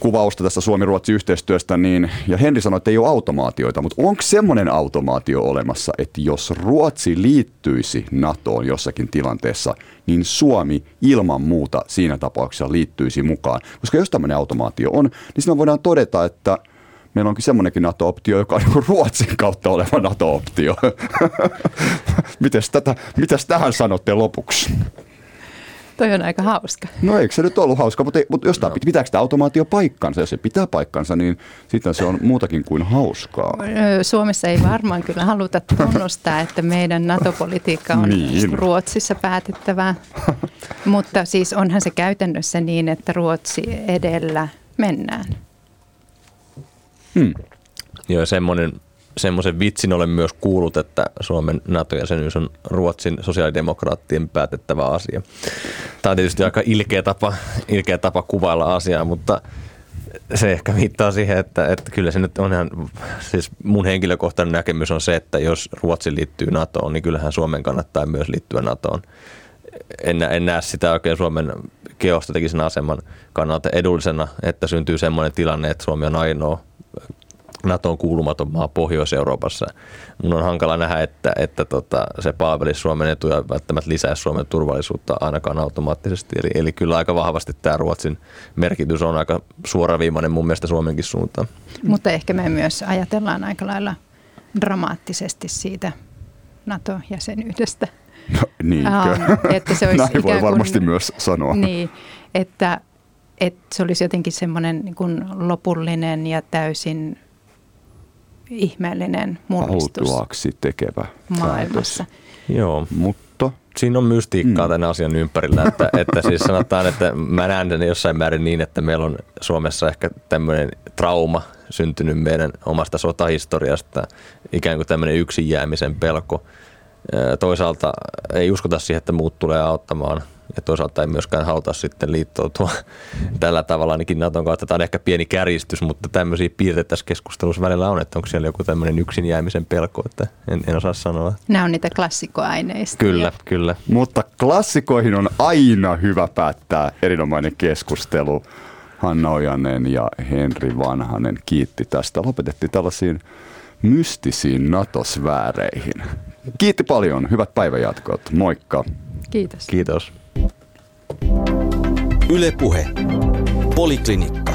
kuvausta tästä Suomi-Ruotsi-yhteistyöstä, niin, ja Henri sanoi, että ei ole automaatioita, mutta onko semmoinen automaatio olemassa, että jos Ruotsi liittyisi NATOon jossakin tilanteessa, niin Suomi ilman muuta siinä tapauksessa liittyisi mukaan? Koska jos tämmöinen automaatio on, niin siinä voidaan todeta, että meillä onkin semmoinenkin NATO-optio, joka on niin Ruotsin kautta oleva NATO-optio. mites, tätä, mitäs tähän sanotte lopuksi? Toi on aika hauska. No eikö se nyt ollut hauska, mutta, mutta jos tämä, pitääkö tämä automaatio paikkansa? Jos se pitää paikkansa, niin sitten se on muutakin kuin hauskaa. Suomessa ei varmaan kyllä haluta tunnustaa, että meidän NATO-politiikka on niin. Ruotsissa päätettävää. mutta siis onhan se käytännössä niin, että Ruotsi edellä mennään. Hmm. Joo, semmoinen semmoisen vitsin olen myös kuullut, että Suomen NATO-jäsenyys on Ruotsin sosiaalidemokraattien päätettävä asia. Tämä on tietysti aika ilkeä tapa, ilkeä tapa kuvailla asiaa, mutta se ehkä viittaa siihen, että, että kyllä se nyt on ihan, siis mun henkilökohtainen näkemys on se, että jos Ruotsi liittyy NATOon, niin kyllähän Suomen kannattaa myös liittyä NATOon. En, en näe sitä oikein Suomen geostrategisen aseman kannalta edullisena, että syntyy sellainen tilanne, että Suomi on ainoa NATOn kuulumaton maa Pohjois-Euroopassa. Mun on hankala nähdä, että, että tota, se palvelisi Suomen etuja välttämättä lisää Suomen turvallisuutta ainakaan automaattisesti. Eli, eli kyllä aika vahvasti tämä Ruotsin merkitys on aika suoraviimainen mun mielestä Suomenkin suuntaan. Mutta ehkä me myös ajatellaan aika lailla dramaattisesti siitä NATO-jäsenyydestä. No, niinkö? Um, että se olisi Näin voi varmasti kuin, myös sanoa. Niin, että, että se olisi jotenkin semmoinen niin lopullinen ja täysin ihmeellinen mullistus. Autuaksi tekevä maailmassa. Päätös. Joo. Mutta siinä on mystiikkaa mm. tämän asian ympärillä. Että, että siis sanotaan, että mä näen sen jossain määrin niin, että meillä on Suomessa ehkä tämmöinen trauma syntynyt meidän omasta sotahistoriasta, ikään kuin tämmöinen yksin jäämisen pelko. Toisaalta ei uskota siihen, että muut tulee auttamaan – ja toisaalta ei myöskään haluta sitten liittoutua tällä tavalla ainakin Naton kautta. Tämä on ehkä pieni kärjistys, mutta tämmöisiä piirteitä tässä keskustelussa välillä on, että onko siellä joku tämmöinen yksin jäämisen pelko, että en, en osaa sanoa. Nämä on niitä klassikkoaineista. Kyllä, kyllä. Mutta klassikoihin on aina hyvä päättää erinomainen keskustelu. Hanna Ojanen ja Henri Vanhanen kiitti tästä. Lopetettiin tällaisiin mystisiin natosvääreihin. Kiitti paljon. Hyvät päivänjatkot. Moikka. Kiitos. Kiitos. Yle Puhe. Poliklinikka.